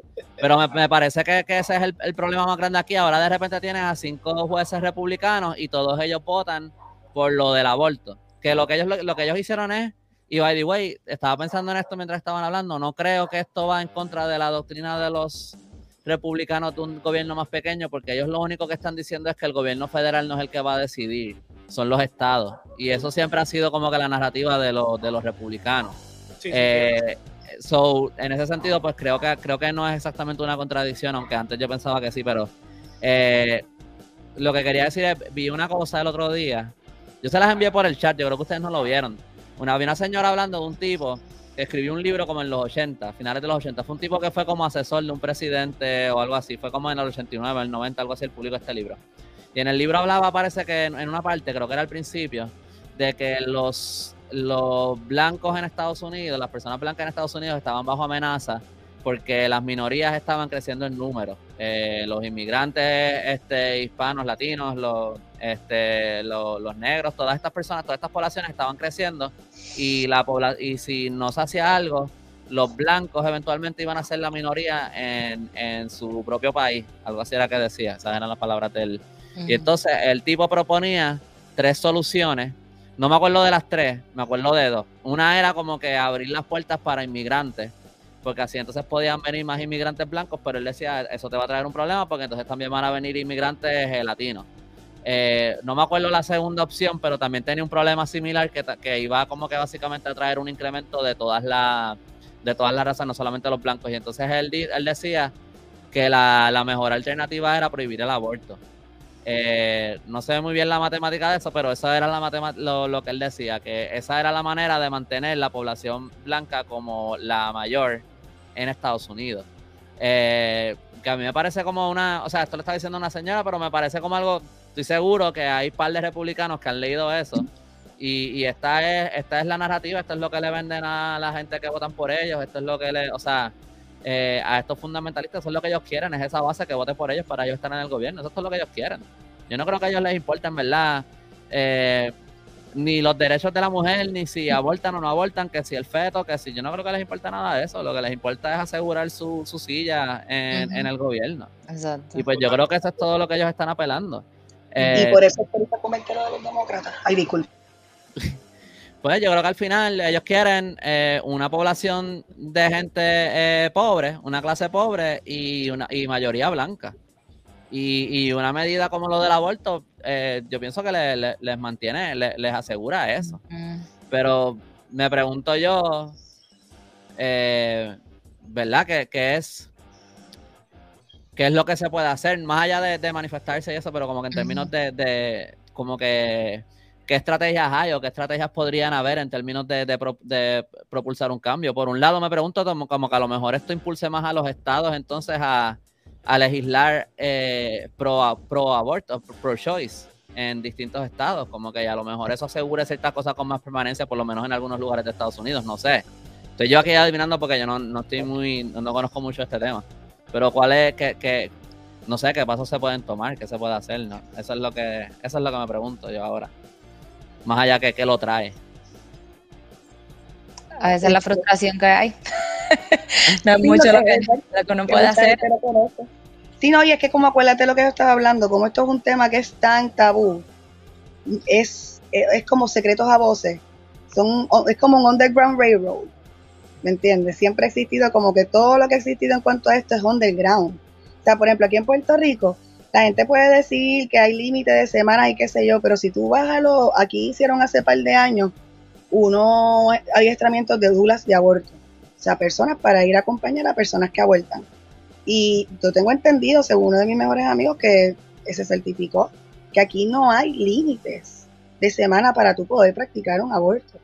Pero me, parece que, ese es el, problema más grande aquí. Ahora de repente tienes a cinco jueces republicanos y todos ellos votan por lo del aborto. Que lo que ellos, lo que ellos hicieron es y by the way, estaba pensando en esto mientras estaban hablando. No creo que esto va en contra de la doctrina de los republicanos de un gobierno más pequeño, porque ellos lo único que están diciendo es que el gobierno federal no es el que va a decidir, son los estados. Y eso siempre ha sido como que la narrativa de los, de los republicanos. Eh, so, en ese sentido, pues creo que, creo que no es exactamente una contradicción, aunque antes yo pensaba que sí, pero eh, lo que quería decir es, vi una cosa el otro día. Yo se las envié por el chat, yo creo que ustedes no lo vieron una, una señora hablando de un tipo que escribió un libro como en los 80, finales de los 80. Fue un tipo que fue como asesor de un presidente o algo así. Fue como en el 89, el 90, algo así, el público este libro. Y en el libro hablaba, parece que en, una parte, creo que era al principio, de que los, los blancos en Estados Unidos, las personas blancas en Estados Unidos estaban bajo amenaza porque las minorías estaban creciendo en número. Eh, los inmigrantes este, hispanos, latinos, los, este, los, negros, todas estas personas, todas estas poblaciones estaban creciendo y, la y si no se hacía algo, los blancos eventualmente iban a ser la minoría en, su propio país. Algo así era que decía, esas eran las palabras de él. Y entonces el tipo proponía tres soluciones. No me acuerdo de las tres, me acuerdo de dos. Una era como que abrir las puertas para inmigrantes porque así entonces podían venir más inmigrantes blancos, pero él decía, eso te va a traer un problema porque entonces también van a venir inmigrantes eh, latinos. Eh, no me acuerdo la segunda opción, pero también tenía un problema similar que, que iba como que básicamente a traer un incremento de todas las de todas las razas, no solamente los blancos. Y entonces él, él decía que la, mejor alternativa era prohibir el aborto. Eh, no sé muy bien la matemática de eso, pero esa era la lo, lo, que él decía, que esa era la manera de mantener la población blanca como la mayor en Estados Unidos. Eh, que a mí me parece como una, o sea, esto lo está diciendo una señora, pero me parece como algo, estoy seguro que hay un par de republicanos que han leído eso. Y, esta es esta es la narrativa, esto es lo que le venden a la gente que votan por ellos, esto es lo que le, o sea, eh, a estos fundamentalistas, eso es lo que ellos quieren, es esa base que vote por ellos para ellos estar en el gobierno, eso es lo que ellos quieren. Yo no creo que a ellos les importe, en verdad, eh, ni los derechos de la mujer, ni si abortan o no abortan, que si el feto, que si yo no creo que les importa nada de eso, lo que les importa es asegurar su, su silla en, el gobierno. Exacto. Y pues yo creo que eso es todo lo que ellos están apelando. Y eh, por eso ahorita comenté lo de los demócratas. Ay, disculpe. <laughs> Pues yo creo que al final ellos quieren eh, una población de gente eh, pobre, una clase pobre y una y mayoría blanca. Y, y una medida como lo del aborto, yo pienso que le- le- les mantiene, le- les asegura eso. Mm. Pero me pregunto yo, ¿verdad? ¿Qué, qué es? ¿Qué es lo que se puede hacer? Más allá de, de manifestarse y eso, pero como que en términos de, de como que, ¿qué estrategias hay o qué estrategias podrían haber en términos de, de pro- de propulsar un cambio? Por un lado, me pregunto como, como que a lo mejor esto impulse más a los estados entonces a, a legislar eh, pro, pro aborto, pro choice en distintos estados, como que a lo mejor eso asegure ciertas cosas con más permanencia, por lo menos en algunos lugares de Estados Unidos, no sé. Estoy yo aquí adivinando porque yo no, no estoy muy, no, no conozco mucho este tema. Pero cuál es, que, que, no sé, qué pasos se pueden tomar, qué se puede hacer, ¿no? Eso es lo que, eso es lo que me pregunto yo ahora. Más allá que qué lo trae. A veces la frustración que hay. <laughs> no es Sí, mucho lo lo que- lo que uno que puede hacer. Sí, no, y es que como acuérdate lo que yo estaba hablando, como esto es un tema que es tan tabú, es, es, es como secretos a voces, son, es como un underground railroad, ¿me entiendes? Siempre ha existido como que todo lo que ha existido en cuanto a esto es underground. O sea, por ejemplo, aquí en Puerto Rico, la gente puede decir que hay límite de semanas y qué sé yo, pero si tú vas a lo, aquí hicieron hace par de años unos adiestramientos de dulas de aborto. O sea, personas para ir a acompañar a personas que abortan. Y yo tengo entendido, según uno de mis mejores amigos, que se certificó que aquí no hay límites de semana para tú poder practicar un aborto.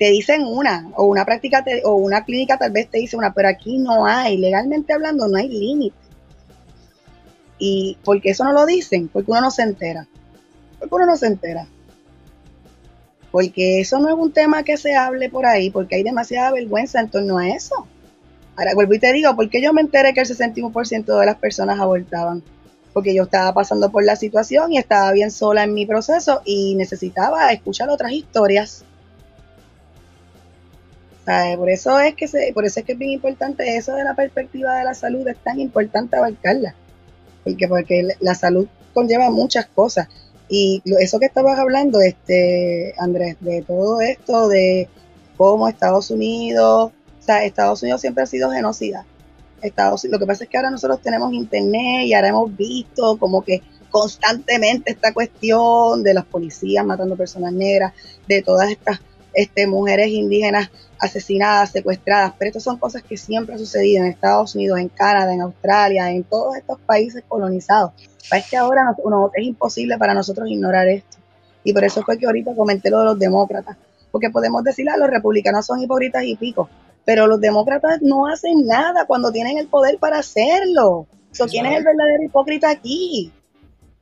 Te dicen una, o una práctica, te- o una clínica tal vez te dice una, pero aquí no hay, legalmente hablando, no hay límite. Y porque eso no lo dicen, porque uno no se entera. Porque uno no se entera. Porque eso no es un tema que se hable por ahí, porque hay demasiada vergüenza en torno a eso. Ahora vuelvo y te digo, ¿por qué yo me enteré que el 61% de las personas abortaban? Porque yo estaba pasando por la situación y estaba bien sola en mi proceso y necesitaba escuchar otras historias. ¿Sabe? Por eso es que se, por eso es que es bien importante eso de la perspectiva de la salud, es tan importante abarcarla. Porque, porque la salud conlleva muchas cosas. Y eso que estabas hablando, este, Andrés, de todo esto, de cómo Estados Unidos, o sea, Estados Unidos siempre ha sido genocida. Estados, lo que pasa es que ahora nosotros tenemos internet y ahora hemos visto como que constantemente esta cuestión de los policías matando personas negras, de todas estas este, mujeres indígenas asesinadas, secuestradas, pero estas son cosas que siempre han sucedido en Estados Unidos, en Canadá, en Australia, en todos estos países colonizados. Es que ahora no- es imposible para nosotros ignorar esto. Y por eso fue que ahorita comenté lo de los demócratas, porque podemos decir, ah, los republicanos son hipócritas y pico, pero los demócratas no hacen nada cuando tienen el poder para hacerlo. So, ¿Quién es el verdadero hipócrita aquí?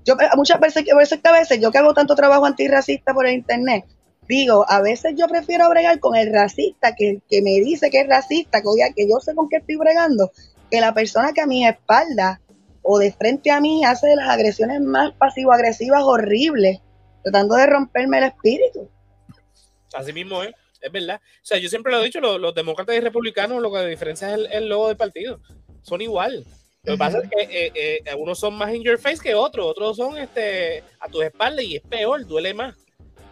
Yo eh, muchas veces, que a veces yo que hago tanto trabajo antirracista por el internet, digo, a veces yo prefiero bregar con el racista que, que me dice que es racista, que, oiga, que yo sé con qué estoy bregando, que la persona que a mi espalda o de frente a mí hace las agresiones más pasivo-agresivas horribles, tratando de romperme el espíritu. Así mismo es, es verdad. O sea, yo siempre lo he dicho, los, los demócratas y republicanos, lo que diferencia es el, el logo del partido. Son igual. Lo que pasa es que eh, eh, algunos son más in your face que otros, otros son este, a tus espaldas y es peor, duele más.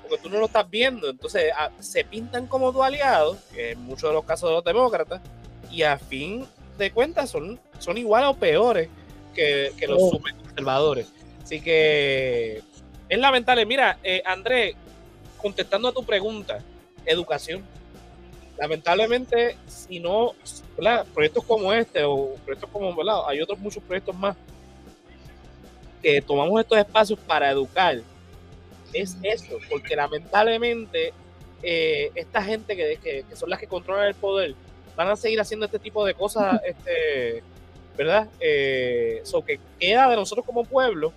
Porque tú no lo estás viendo. Entonces a- se pintan como tu aliado, que en muchos de los casos de los demócratas, y a fin de cuentas son, son iguales o peores que, que los Oh. super conservadores. Así que es lamentable. Mira, eh, Andrés, contestando a tu pregunta, educación. Lamentablemente, si no, ¿verdad? proyectos como este o proyectos como, ¿verdad? hay otros muchos proyectos más que tomamos estos espacios para educar, es eso, porque lamentablemente eh, esta gente que, que- que son las que controlan el poder van a seguir haciendo este tipo de cosas, <laughs> este, ¿verdad? Eh, so que queda de nosotros como pueblo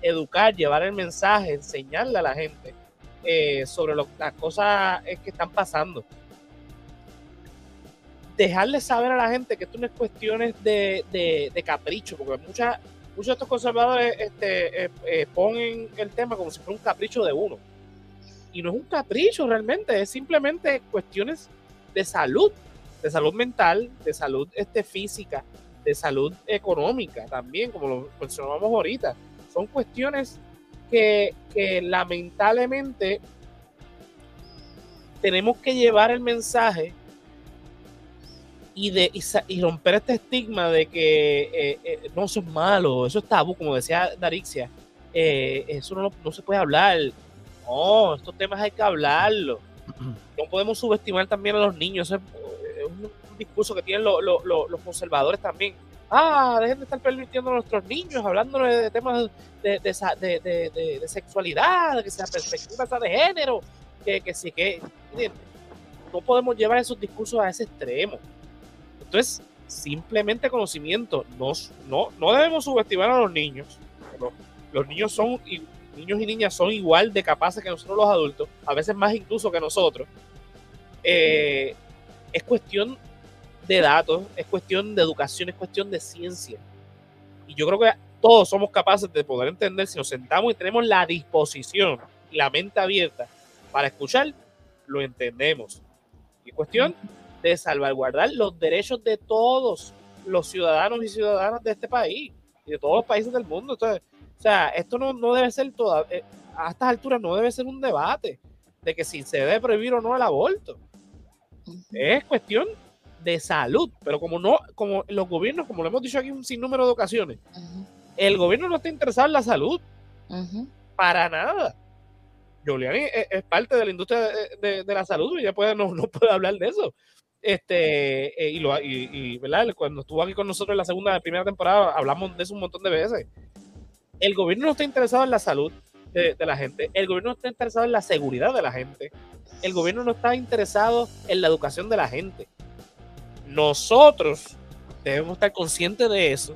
educar, llevar el mensaje, enseñarle a la gente eh, sobre lo- las cosas que están pasando. Dejarle saber a la gente que esto no es cuestiones de, de, de capricho, porque muchas, muchos de estos conservadores este, eh, eh, ponen el tema como si fuera un capricho de uno. Y no es un capricho realmente, es simplemente cuestiones de salud, de salud mental, de salud este, física, de salud económica también, como lo mencionábamos ahorita. Son cuestiones que lamentablemente tenemos que llevar el mensaje y, de, y, romper este estigma de que eh, eh, no, eso es malo, eso es tabú, como decía Darixia, eh, eso no, no se puede hablar. No, estos temas hay que hablarlo. <clears throat> No podemos subestimar también a los niños. Eso es, es un, un discurso que tienen lo- lo- lo- los conservadores también. Ah, dejen de estar permitiendo a nuestros niños hablando de, temas de, de, de- sexualidad, de que sea perspectiva esa de género, que, que sí que. No podemos llevar esos discursos a ese extremo. Entonces, simplemente conocimiento. No, no, no debemos subestimar a los niños. Los, niños son i- niños y niñas son igual de capaces que nosotros los adultos, a veces más incluso que nosotros. Eh, es cuestión de datos, es cuestión de educación, es cuestión de ciencia. Y yo creo que todos somos capaces de poder entender si nos sentamos y tenemos la disposición y la mente abierta para escuchar, lo entendemos. Y es cuestión de salvaguardar los derechos de todos los ciudadanos y ciudadanas de este país y de todos los países del mundo. Entonces, o sea, esto no, no debe ser toda, eh, a estas alturas no debe ser un debate de que si se debe prohibir o no el aborto. Es cuestión de salud, pero como no, como los gobiernos, como lo hemos dicho aquí un sinnúmero de ocasiones, el gobierno no está interesado en la salud para nada. Giuliani es, es parte de la industria de, de- de la salud y ella puede, no, no puede hablar de eso. Este, eh, y, lo, y, y, ¿verdad? cuando estuvo aquí con nosotros en la segunda, primera temporada, hablamos de eso un montón de veces. El gobierno no está interesado en la salud de, de la gente, el gobierno no está interesado en la seguridad de la gente, el gobierno no está interesado en la educación de la gente. Nosotros debemos estar conscientes de eso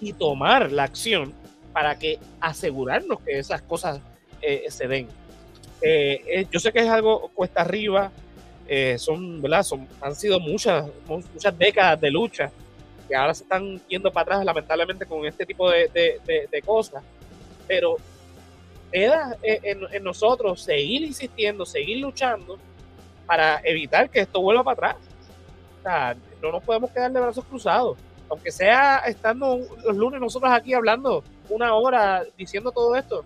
y tomar la acción para que asegurarnos que esas cosas eh, se den. Eh, eh, yo sé que es algo cuesta arriba, eh, son, ¿verdad? Son, han sido muchas, mu- muchas décadas de lucha que ahora se están yendo para atrás lamentablemente con este tipo de, de- de- cosas, pero queda eh, en, nosotros seguir insistiendo, seguir luchando para evitar que esto vuelva para atrás. No nos podemos quedar de brazos cruzados, aunque sea estando los lunes nosotros aquí hablando una hora diciendo todo esto,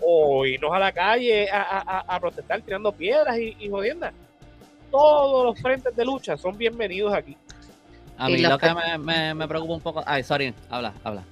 o irnos a la calle a- a protestar tirando piedras y, y jodiendas. Todos los frentes de lucha son bienvenidos aquí. A mí lo que que- me, me, me preocupa un poco. Ay, sorry, habla, habla.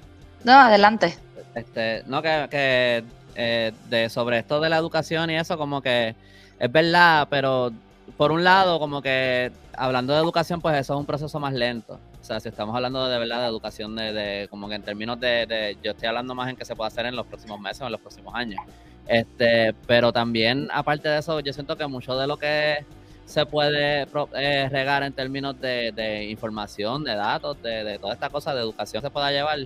No, adelante. Este, no, que, que eh, de, sobre esto de la educación y eso, como que es verdad, pero por un lado, como que hablando de educación, pues eso es un proceso más lento. O sea, si estamos hablando de verdad de educación, de, de como que en términos de, de- yo estoy hablando más en que se puede hacer en los próximos meses o en los próximos años. Este, pero también, aparte de eso, yo siento que mucho de lo que se puede eh, regar en términos de, información, de datos, de, de toda esta cosa de educación se pueda llevar,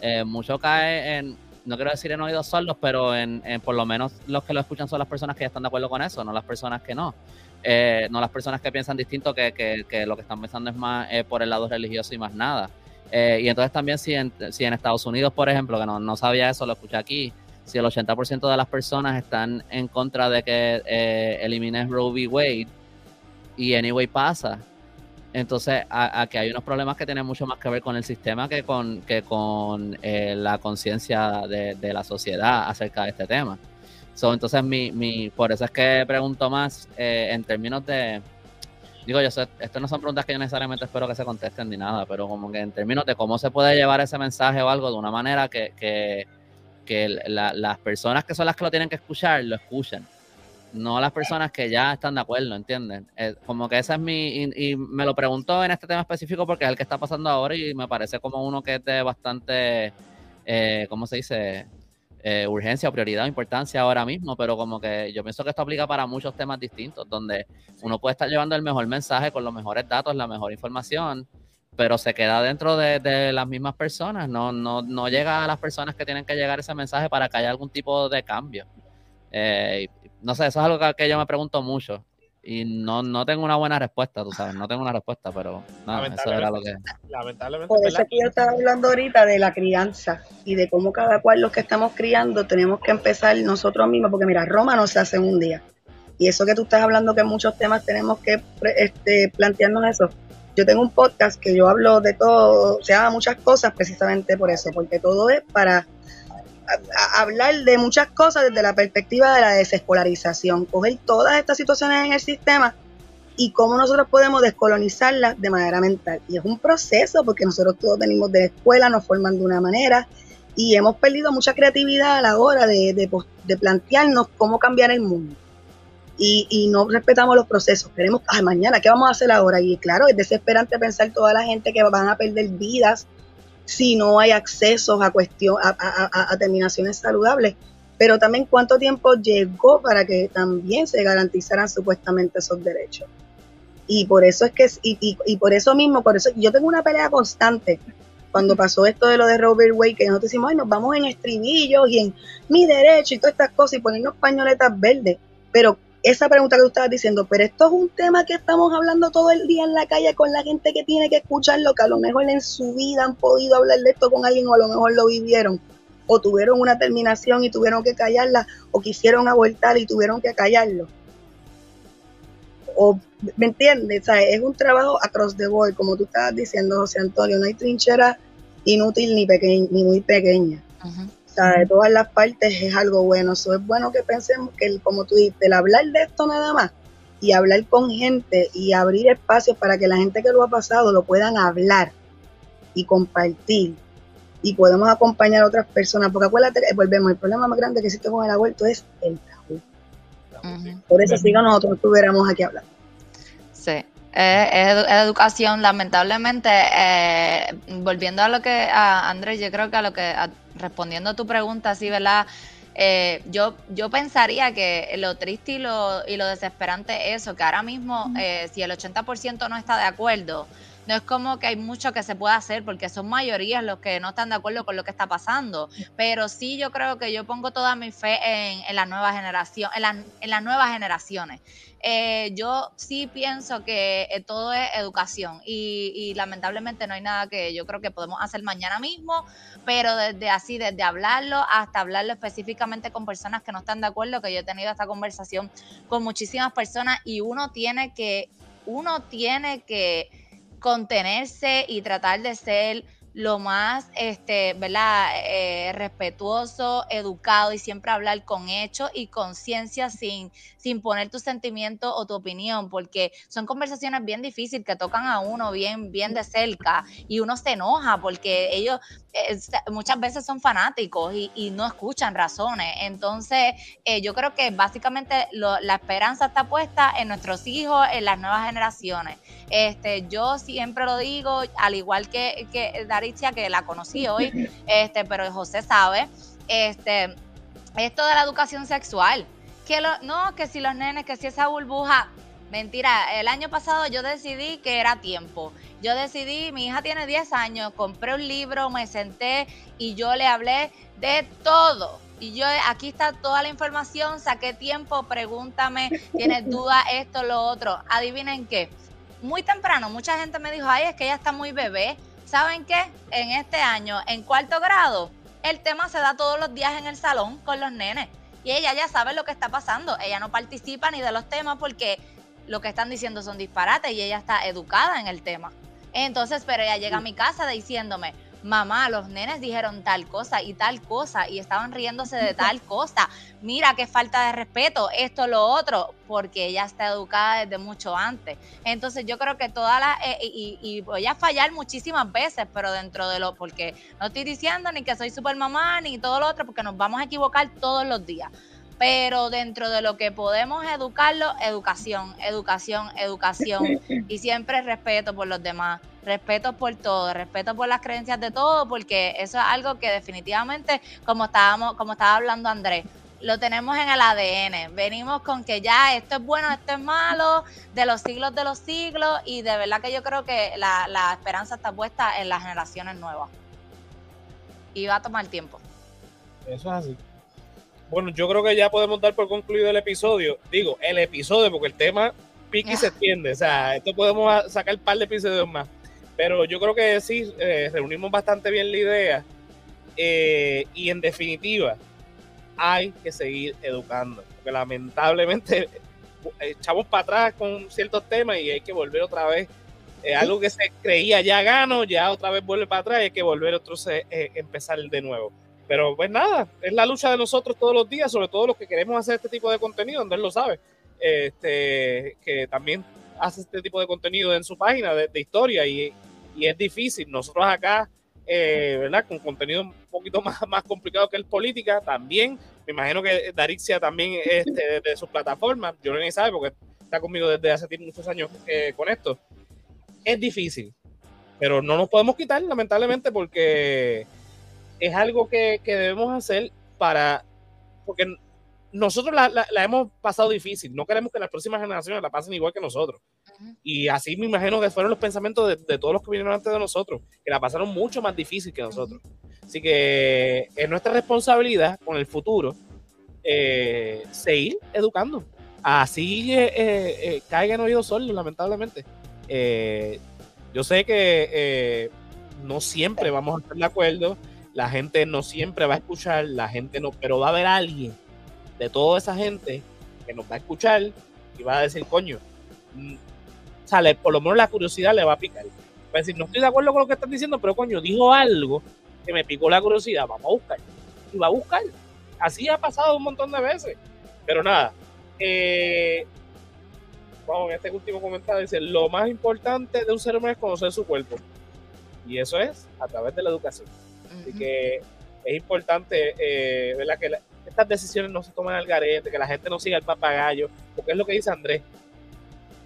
eh, mucho cae en, no quiero decir en oídos sordos, pero en, en por lo menos los que lo escuchan son las personas que ya están de acuerdo con eso, no las personas que no. Eh, no las personas que piensan distinto, que, que- lo que están pensando es más eh, por el lado religioso y más nada. Eh, y entonces también si en, si en Estados Unidos, por ejemplo, que no, no sabía eso, lo escuché aquí, si el 80% de las personas están en contra de que elimines Roe v. Wade y anyway pasa, entonces a, a que hay unos problemas que tienen mucho más que ver con el sistema que con, que con eh, la conciencia de, de la sociedad acerca de este tema. So, entonces, mi, mi, por eso es que pregunto más eh, en términos de. Digo, yo esto no son preguntas que yo necesariamente espero que se contesten ni nada, pero como que en términos de cómo se puede llevar ese mensaje o algo de una manera que, que, que la- las personas que son las que lo tienen que escuchar, lo escuchen. No las personas que ya están de acuerdo, ¿entienden? Eh, como que esa es mi. Y, me lo pregunto en este tema específico porque es el que está pasando ahora y me parece como uno que es de bastante. Eh, ¿Cómo se dice? eh, urgencia prioridad importancia ahora mismo, pero como que yo pienso que esto aplica para muchos temas distintos, donde uno puede estar llevando el mejor mensaje con los mejores datos, la mejor información, pero se queda dentro de, de las mismas personas, no, no, no llega a las personas que tienen que llegar ese mensaje para que haya algún tipo de cambio. Eh, no sé, eso es algo que, que yo me pregunto mucho y no, no tengo una buena respuesta, tú sabes, no tengo una respuesta, pero no, eso era lo que... Lamentablemente, Por eso que yo estaba hablando ahorita de la crianza y de cómo cada cual los que estamos criando tenemos que empezar nosotros mismos, porque mira, Roma no se hace en un día. Y eso que tú estás hablando que en muchos temas tenemos que pre- este, plantearnos eso. Yo tengo un podcast que yo hablo de todo, se llama muchas cosas precisamente por eso, porque todo es para hablar de muchas cosas desde la perspectiva de la desescolarización, coger todas estas situaciones en el sistema y cómo nosotros podemos descolonizarla de manera mental. Y es un proceso porque nosotros todos venimos de la escuela, nos forman de una manera y hemos perdido mucha creatividad a la hora de, de, plantearnos cómo cambiar el mundo. Y, y, no respetamos los procesos. Queremos, ay, mañana, ¿qué vamos a hacer ahora? Y claro, es desesperante pensar toda la gente que van a perder vidas si no hay acceso a, cuestión, a, a, a terminaciones saludables pero también cuánto tiempo llegó para que también se garantizaran supuestamente esos derechos. Y por eso es que, y, y, por eso mismo, por eso yo tengo una pelea constante. Cuando pasó esto de lo de Robert Wade, que nosotros decimos, ay, nos vamos en estribillos y en mi derecho y todas estas cosas y ponernos pañoletas verdes. Pero esa pregunta que tú estabas diciendo, pero esto es un tema que estamos hablando todo el día en la calle con la gente que tiene que escucharlo, que a lo mejor en su vida han podido hablar de esto con alguien o a lo mejor lo vivieron, o tuvieron una terminación y tuvieron que callarla, o quisieron abortar y tuvieron que callarlo o, ¿me entiendes? es un trabajo across the board, como tú estabas diciendo, José Antonio, no hay trinchera inútil ni, pequeña, ni muy pequeña. O sea, de todas las partes es algo bueno. Eso es bueno que pensemos que, como tú dices, el hablar de esto nada más y hablar con gente y abrir espacios para que la gente que lo ha pasado lo puedan hablar y compartir y podemos acompañar a otras personas. Porque acuérdate, volvemos, el problema más grande que existe con el aborto es el por eso sí que nosotros estuviéramos aquí hablando. Sí. Es, educación, lamentablemente, eh, volviendo a lo que, a Andrés, yo creo que a lo que, respondiendo a tu pregunta, sí, ¿verdad? Eh, yo, yo pensaría que lo triste y lo, y lo desesperante es eso, que ahora mismo, eh, si el 80% no está de acuerdo, no es como que hay mucho que se pueda hacer porque son mayorías los que no están de acuerdo con lo que está pasando. Pero sí yo creo que yo pongo toda mi fe en, la nueva generación, en, las nuevas generaciones. Eh, yo sí pienso que eh, todo es educación y, lamentablemente no hay nada que yo creo que podemos hacer mañana mismo, pero desde así, desde hablarlo hasta hablarlo específicamente con personas que no están de acuerdo, que yo he tenido esta conversación con muchísimas personas y uno tiene que, uno tiene que contenerse y tratar de ser lo más, este, ¿verdad? Eh, respetuoso, educado y siempre hablar con hechos y conciencia sin, sin poner tu sentimiento o tu opinión, porque son conversaciones bien difíciles que tocan a uno bien, bien de cerca y uno se enoja porque ellos muchas veces son fanáticos y, y no escuchan razones. Entonces, eh, yo creo que básicamente la esperanza está puesta en nuestros hijos, en las nuevas generaciones. Este, yo siempre lo digo, al igual que, que que la conocí hoy, <laughs> este, pero José sabe, este, esto de la educación sexual, que lo, no, que si los nenes, que si esa burbuja, mentira, el año pasado yo decidí que era tiempo. Yo decidí, mi hija tiene 10 años, compré un libro, me senté y yo le hablé de todo. Y yo, aquí está toda la información, saqué tiempo, pregúntame, <laughs> tienes duda, esto, lo otro. Adivinen qué. Muy temprano, mucha gente me dijo, ay, es que ella está muy bebé. ¿Saben qué? En este año, en cuarto grado, el tema se da todos los días en el salón con los nenes. Y ella ya sabe lo que está pasando. Ella no participa ni de los temas porque lo que están diciendo son disparates y ella está educada en el tema. Entonces, pero ella llega a mi casa diciéndome, mamá, los nenes dijeron tal cosa y tal cosa y estaban riéndose de tal <laughs> cosa. Mira qué falta de respeto, esto, lo otro, porque ella está educada desde mucho antes. Entonces yo creo que todas las, eh, y, voy a fallar muchísimas veces, pero dentro de lo, porque no estoy diciendo ni que soy super mamá ni todo lo otro, porque nos vamos a equivocar todos los días pero dentro de lo que podemos educarlo, educación, educación, educación y siempre respeto por los demás, respeto por todo, respeto por las creencias de todo, porque eso es algo que definitivamente, como estábamos, como estaba hablando Andrés, lo tenemos en el ADN. Venimos con que ya esto es bueno, esto es malo, de los siglos de los siglos, y de verdad que yo creo que la, la esperanza está puesta en las generaciones nuevas. Y va a tomar tiempo. Eso es así. Bueno, yo creo que ya podemos dar por concluido el episodio. Digo, el episodio, porque el tema pique y se extiende. O sea, esto podemos sacar un par de episodios más. Pero yo creo que sí, eh, reunimos bastante bien la idea. Eh, y en definitiva, hay que seguir educando. Porque lamentablemente echamos para atrás con ciertos temas y hay que volver otra vez. algo que se creía ya gano, ya otra vez vuelve para atrás y hay que volver otro eh, empezar de nuevo. Pero pues nada, es la lucha de nosotros todos los días, sobre todo los que queremos hacer este tipo de contenido, donde él lo sabe. Este, que también hace este tipo de contenido en su página de, de historia y, y es difícil. Nosotros acá, eh, ¿verdad? Con contenido un poquito <laughs> más, más complicado que el política, también. Me imagino que Darixia también este, de, sus plataformas, yo no ni sabe porque está conmigo desde hace muchos años eh, con esto. Es difícil, pero no nos podemos quitar, lamentablemente, porque es algo que, que debemos hacer para. Porque nosotros la, la- la hemos pasado difícil. No queremos que las próximas generaciones la pasen igual que nosotros. Y así me imagino que fueron los pensamientos de, de todos los que vinieron antes de nosotros, que la pasaron mucho más difícil que nosotros. Así que es nuestra responsabilidad con el futuro eh, seguir educando. Así eh, eh, caiga en oídos sordos, lamentablemente. Yo sé que no siempre vamos a estar de acuerdo, la gente no siempre va a escuchar, la gente no, pero va a haber alguien de toda esa gente que nos va a escuchar y va a decir, coño, mm, sale, por lo menos la curiosidad le va a picar. Va a decir, no estoy de acuerdo con lo que están diciendo, pero coño, dijo algo que me picó la curiosidad, vamos a buscar. Y va a buscar. Así ha pasado un montón de veces. Pero nada, eh, vamos, en este último comentario dice, lo más importante de un ser humano es conocer su cuerpo. Y eso es a través de la educación. Así que es importante, eh, ¿verdad? Que la- estas decisiones no se tomen al garete, que la gente no siga el papagayo, porque es lo que dice Andrés.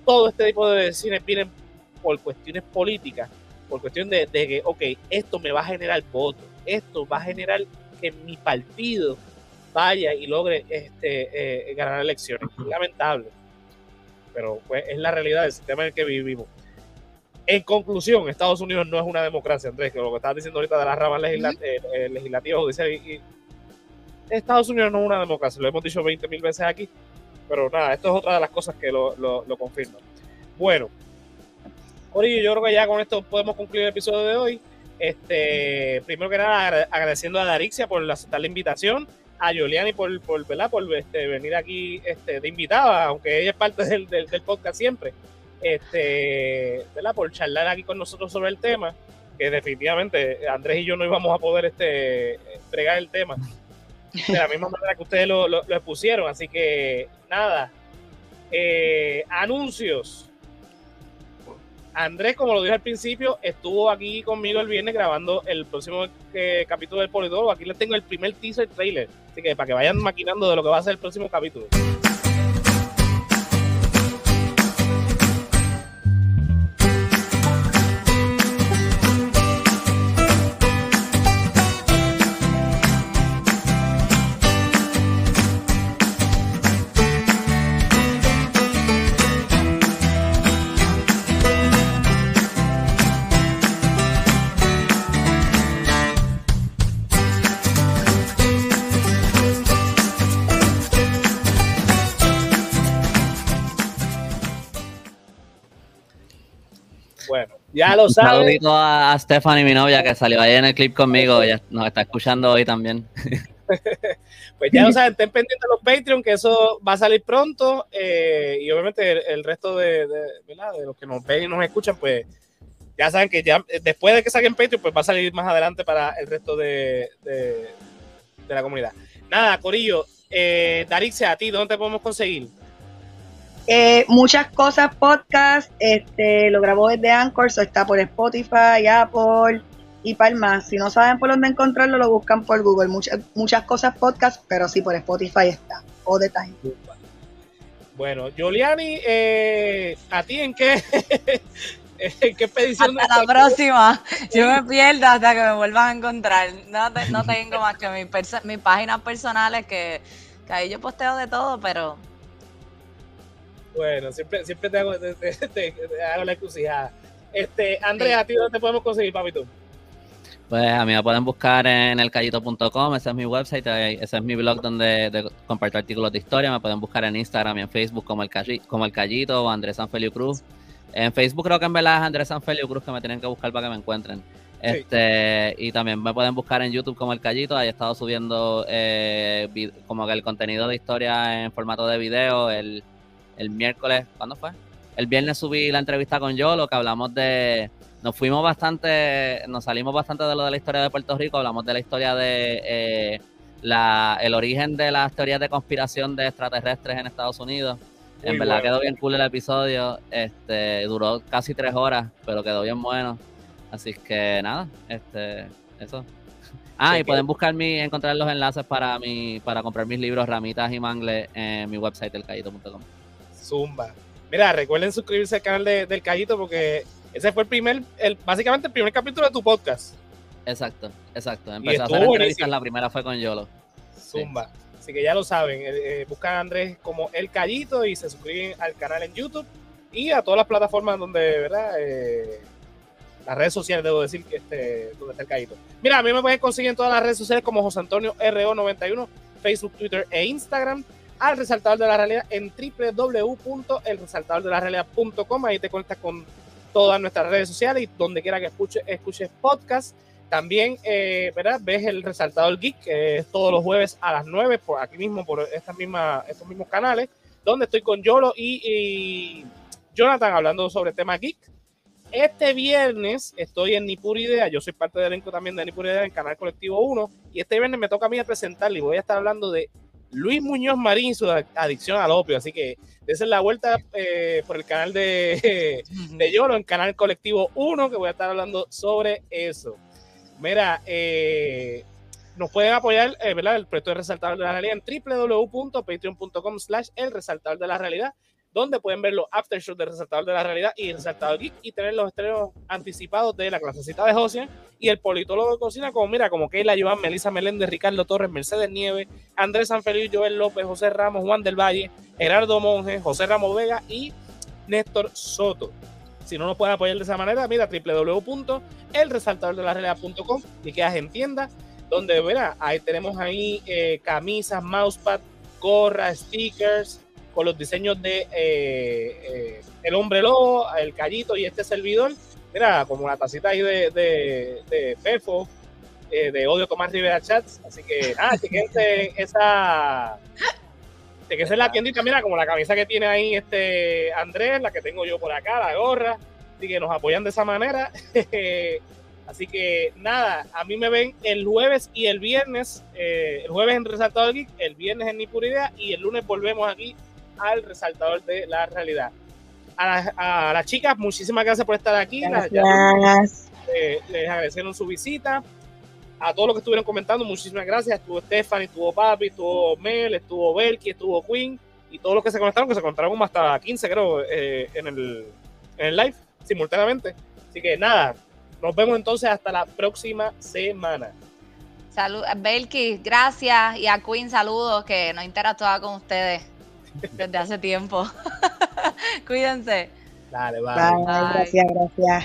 Todo este tipo de decisiones vienen por cuestiones políticas, por cuestión de, de que, ok, esto me va a generar votos, esto va a generar que mi partido vaya y logre este, eh, ganar elecciones. Es lamentable, pero pues, es la realidad del sistema en el que vivimos. En conclusión, Estados Unidos no es una democracia, Andrés, que lo que estabas diciendo ahorita de las ramas eh, eh, legislativas, judiciales, Estados Unidos no es una democracia, lo hemos dicho 20 mil veces aquí, pero nada, esto es otra de las cosas que lo, lo, lo confirman. Bueno, Corillo, yo creo que ya con esto podemos concluir el episodio de hoy. Este, primero que nada, agra- agradeciendo a Darixia por aceptar la invitación, a Yoliani por, por, ¿verdad? por este, venir aquí este, de invitada, aunque ella es parte del, del, del podcast siempre, este, ¿verdad? por charlar aquí con nosotros sobre el tema, que definitivamente Andrés y yo no íbamos a poder este, entregar el tema de la misma manera que ustedes lo, lo, expusieron. Así que nada, eh, anuncios. Andrés, como lo dije al principio, estuvo aquí conmigo el viernes grabando el próximo eh, capítulo del Polidoro. Aquí les tengo el primer teaser trailer. Así que para que vayan maquinando de lo que va a ser el próximo capítulo. Ya lo Un saben. saludito a, Stephanie, mi novia, que salió ahí en el clip conmigo. Ella nos está escuchando hoy también. <laughs> Pues ya lo saben, estén pendientes de los Patreon, que eso va a salir pronto. eh, y obviamente el, el resto de, de, ¿verdad? de los que nos ven y nos escuchan, pues ya saben que ya eh, después de que salga en Patreon, pues va a salir más adelante para el resto de la comunidad. Nada, Corillo, eh, Darixia, a ti, ¿dónde te podemos conseguir? Eh, muchas cosas podcast, este, lo grabó desde Anchor, so está por Spotify, Apple y Palmas. Si no saben por dónde encontrarlo, lo buscan por Google. Muchas, muchas cosas podcast, pero sí por Spotify está. The time. Bueno, Giuliani, eh, ¿a ti en qué, <laughs> en qué expedición? Hasta la próxima. Yo me pierdo hasta que me vuelvan a encontrar. No, te- no tengo más que mis perso- mis páginas personales que, que ahí yo posteo de todo, pero Bueno, siempre, siempre te hago, te, te- <laughs> te- te hago la encrucijada. Este, Andrea, ¿a ti dónde podemos conseguir, papito? Pues a mí me pueden buscar en elcallito.com, ese es mi website, ese es mi blog donde de- comparto artículos de historia. Me pueden buscar en Instagram y en Facebook como el, Calli- como el Callito o Andrés Sanfelio Cruz. En Facebook creo que en verdad es Andrés Sanfelio Cruz que me tienen que buscar para que me encuentren. Este, y también me pueden buscar en YouTube como el Callito, ahí he estado subiendo eh, como que el contenido de historia en formato de video el, el miércoles, ¿cuándo fue? El viernes subí la entrevista con Yolo, que hablamos de, nos fuimos bastante, nos salimos bastante de lo de la historia de Puerto Rico, hablamos de la historia de eh, la, el origen de las teorías de conspiración de extraterrestres en Estados Unidos. En verdad bueno. quedó bien cool el episodio. Este, duró casi tres horas, pero quedó bien bueno. Así que nada, este, eso. <laughs> Ah, Sí, y que- pueden buscar mi, encontrar los enlaces para mi, para comprar mis libros Ramitas y Mangle en mi website elcayito.com. Zumba. Mira, recuerden suscribirse al canal de- del Callito porque ese fue el primer, el, básicamente el primer capítulo de tu podcast. Exacto, exacto. Empecé a hacer entrevistas, la primera fue con Yolo. Zumba. Así que ya lo saben, eh, eh, buscan a Andrés como El Callito y se suscriben al canal en YouTube y a todas las plataformas donde, ¿verdad? Eh, las redes sociales, debo decir, que este, donde está El Callito. Mira, a mí me pueden conseguir en todas las redes sociales como José Antonio RO91, Facebook, Twitter e Instagram. Al resaltador de la realidad en www.elresaltadordelarealidad.com. Ahí te conectas con todas nuestras redes sociales y donde quiera que escuche, escuches podcast. También, eh, ¿verdad? Ves el Resaltador Geek, es todos los jueves a las 9, por aquí mismo, por estas mismas, estos mismos canales, donde estoy con Yolo y, y Jonathan hablando sobre temas geek. Este viernes estoy en Ni Pura Idea, yo soy parte del elenco también de Ni Pura Idea en Canal Colectivo 1, y este viernes me toca a mí a presentarle y voy a estar hablando de Luis Muñoz Marín su adicción al opio, así que esa es la vuelta eh, por el canal de, <laughs> de Yolo en Canal Colectivo 1, que voy a estar hablando sobre eso. Mira, eh, nos pueden apoyar, eh, ¿verdad? El proyecto de Resaltador de la Realidad en www.patreon.com slash el Resaltador de la Realidad, donde pueden ver los aftershows de Resaltador de la Realidad y Resaltador Geek y tener los estrenos anticipados de la clasecita de Josian y el politólogo de cocina, como mira, como Keila Joan, Melissa Meléndez, Ricardo Torres, Mercedes Nieves, Andrés Sanfeliz, Joel López, José Ramos, Juan del Valle, Gerardo Monge, José Ramos Vega y Néstor Soto. Si no nos pueden apoyar de esa manera, mira www.elresaltadordelarealidad.com y quedas en tienda, donde verá, ahí tenemos ahí eh, camisas, mousepad, gorras, stickers, con los diseños de eh, eh, el hombre lobo, el callito y este servidor. Mira, como una tacita ahí de, de, de Fefo, eh, de Odio Tomás Rivera Chats. Así que, ah, chequense esa. Chequense la tiendita, mira, como la camisa que tiene ahí este Andrés, la que tengo yo por acá, la gorra. Así que nos apoyan de esa manera. <laughs> Así que nada, a mí me ven el jueves y el viernes. el jueves en Resaltador Geek, el viernes en Ni Pura y el lunes volvemos aquí al Resaltador de la Realidad. A, las- a las chicas, muchísimas gracias por estar aquí. Las- Gracias. eh, les agradecieron su visita. A todos los que estuvieron comentando, muchísimas gracias. Estuvo Stephanie, estuvo Papi, estuvo Mel, estuvo Belki, estuvo Queen y todos los que se conectaron, que se conectaron como hasta 15, creo, eh, en, el, en el live simultáneamente. Así que nada, nos vemos entonces hasta la próxima semana. Salud, Belkis, gracias. Y a Queen, saludos, que no interactuaba con ustedes desde hace tiempo. <laughs> Cuídense. Dale, bye. Bye, bye. Gracias, gracias.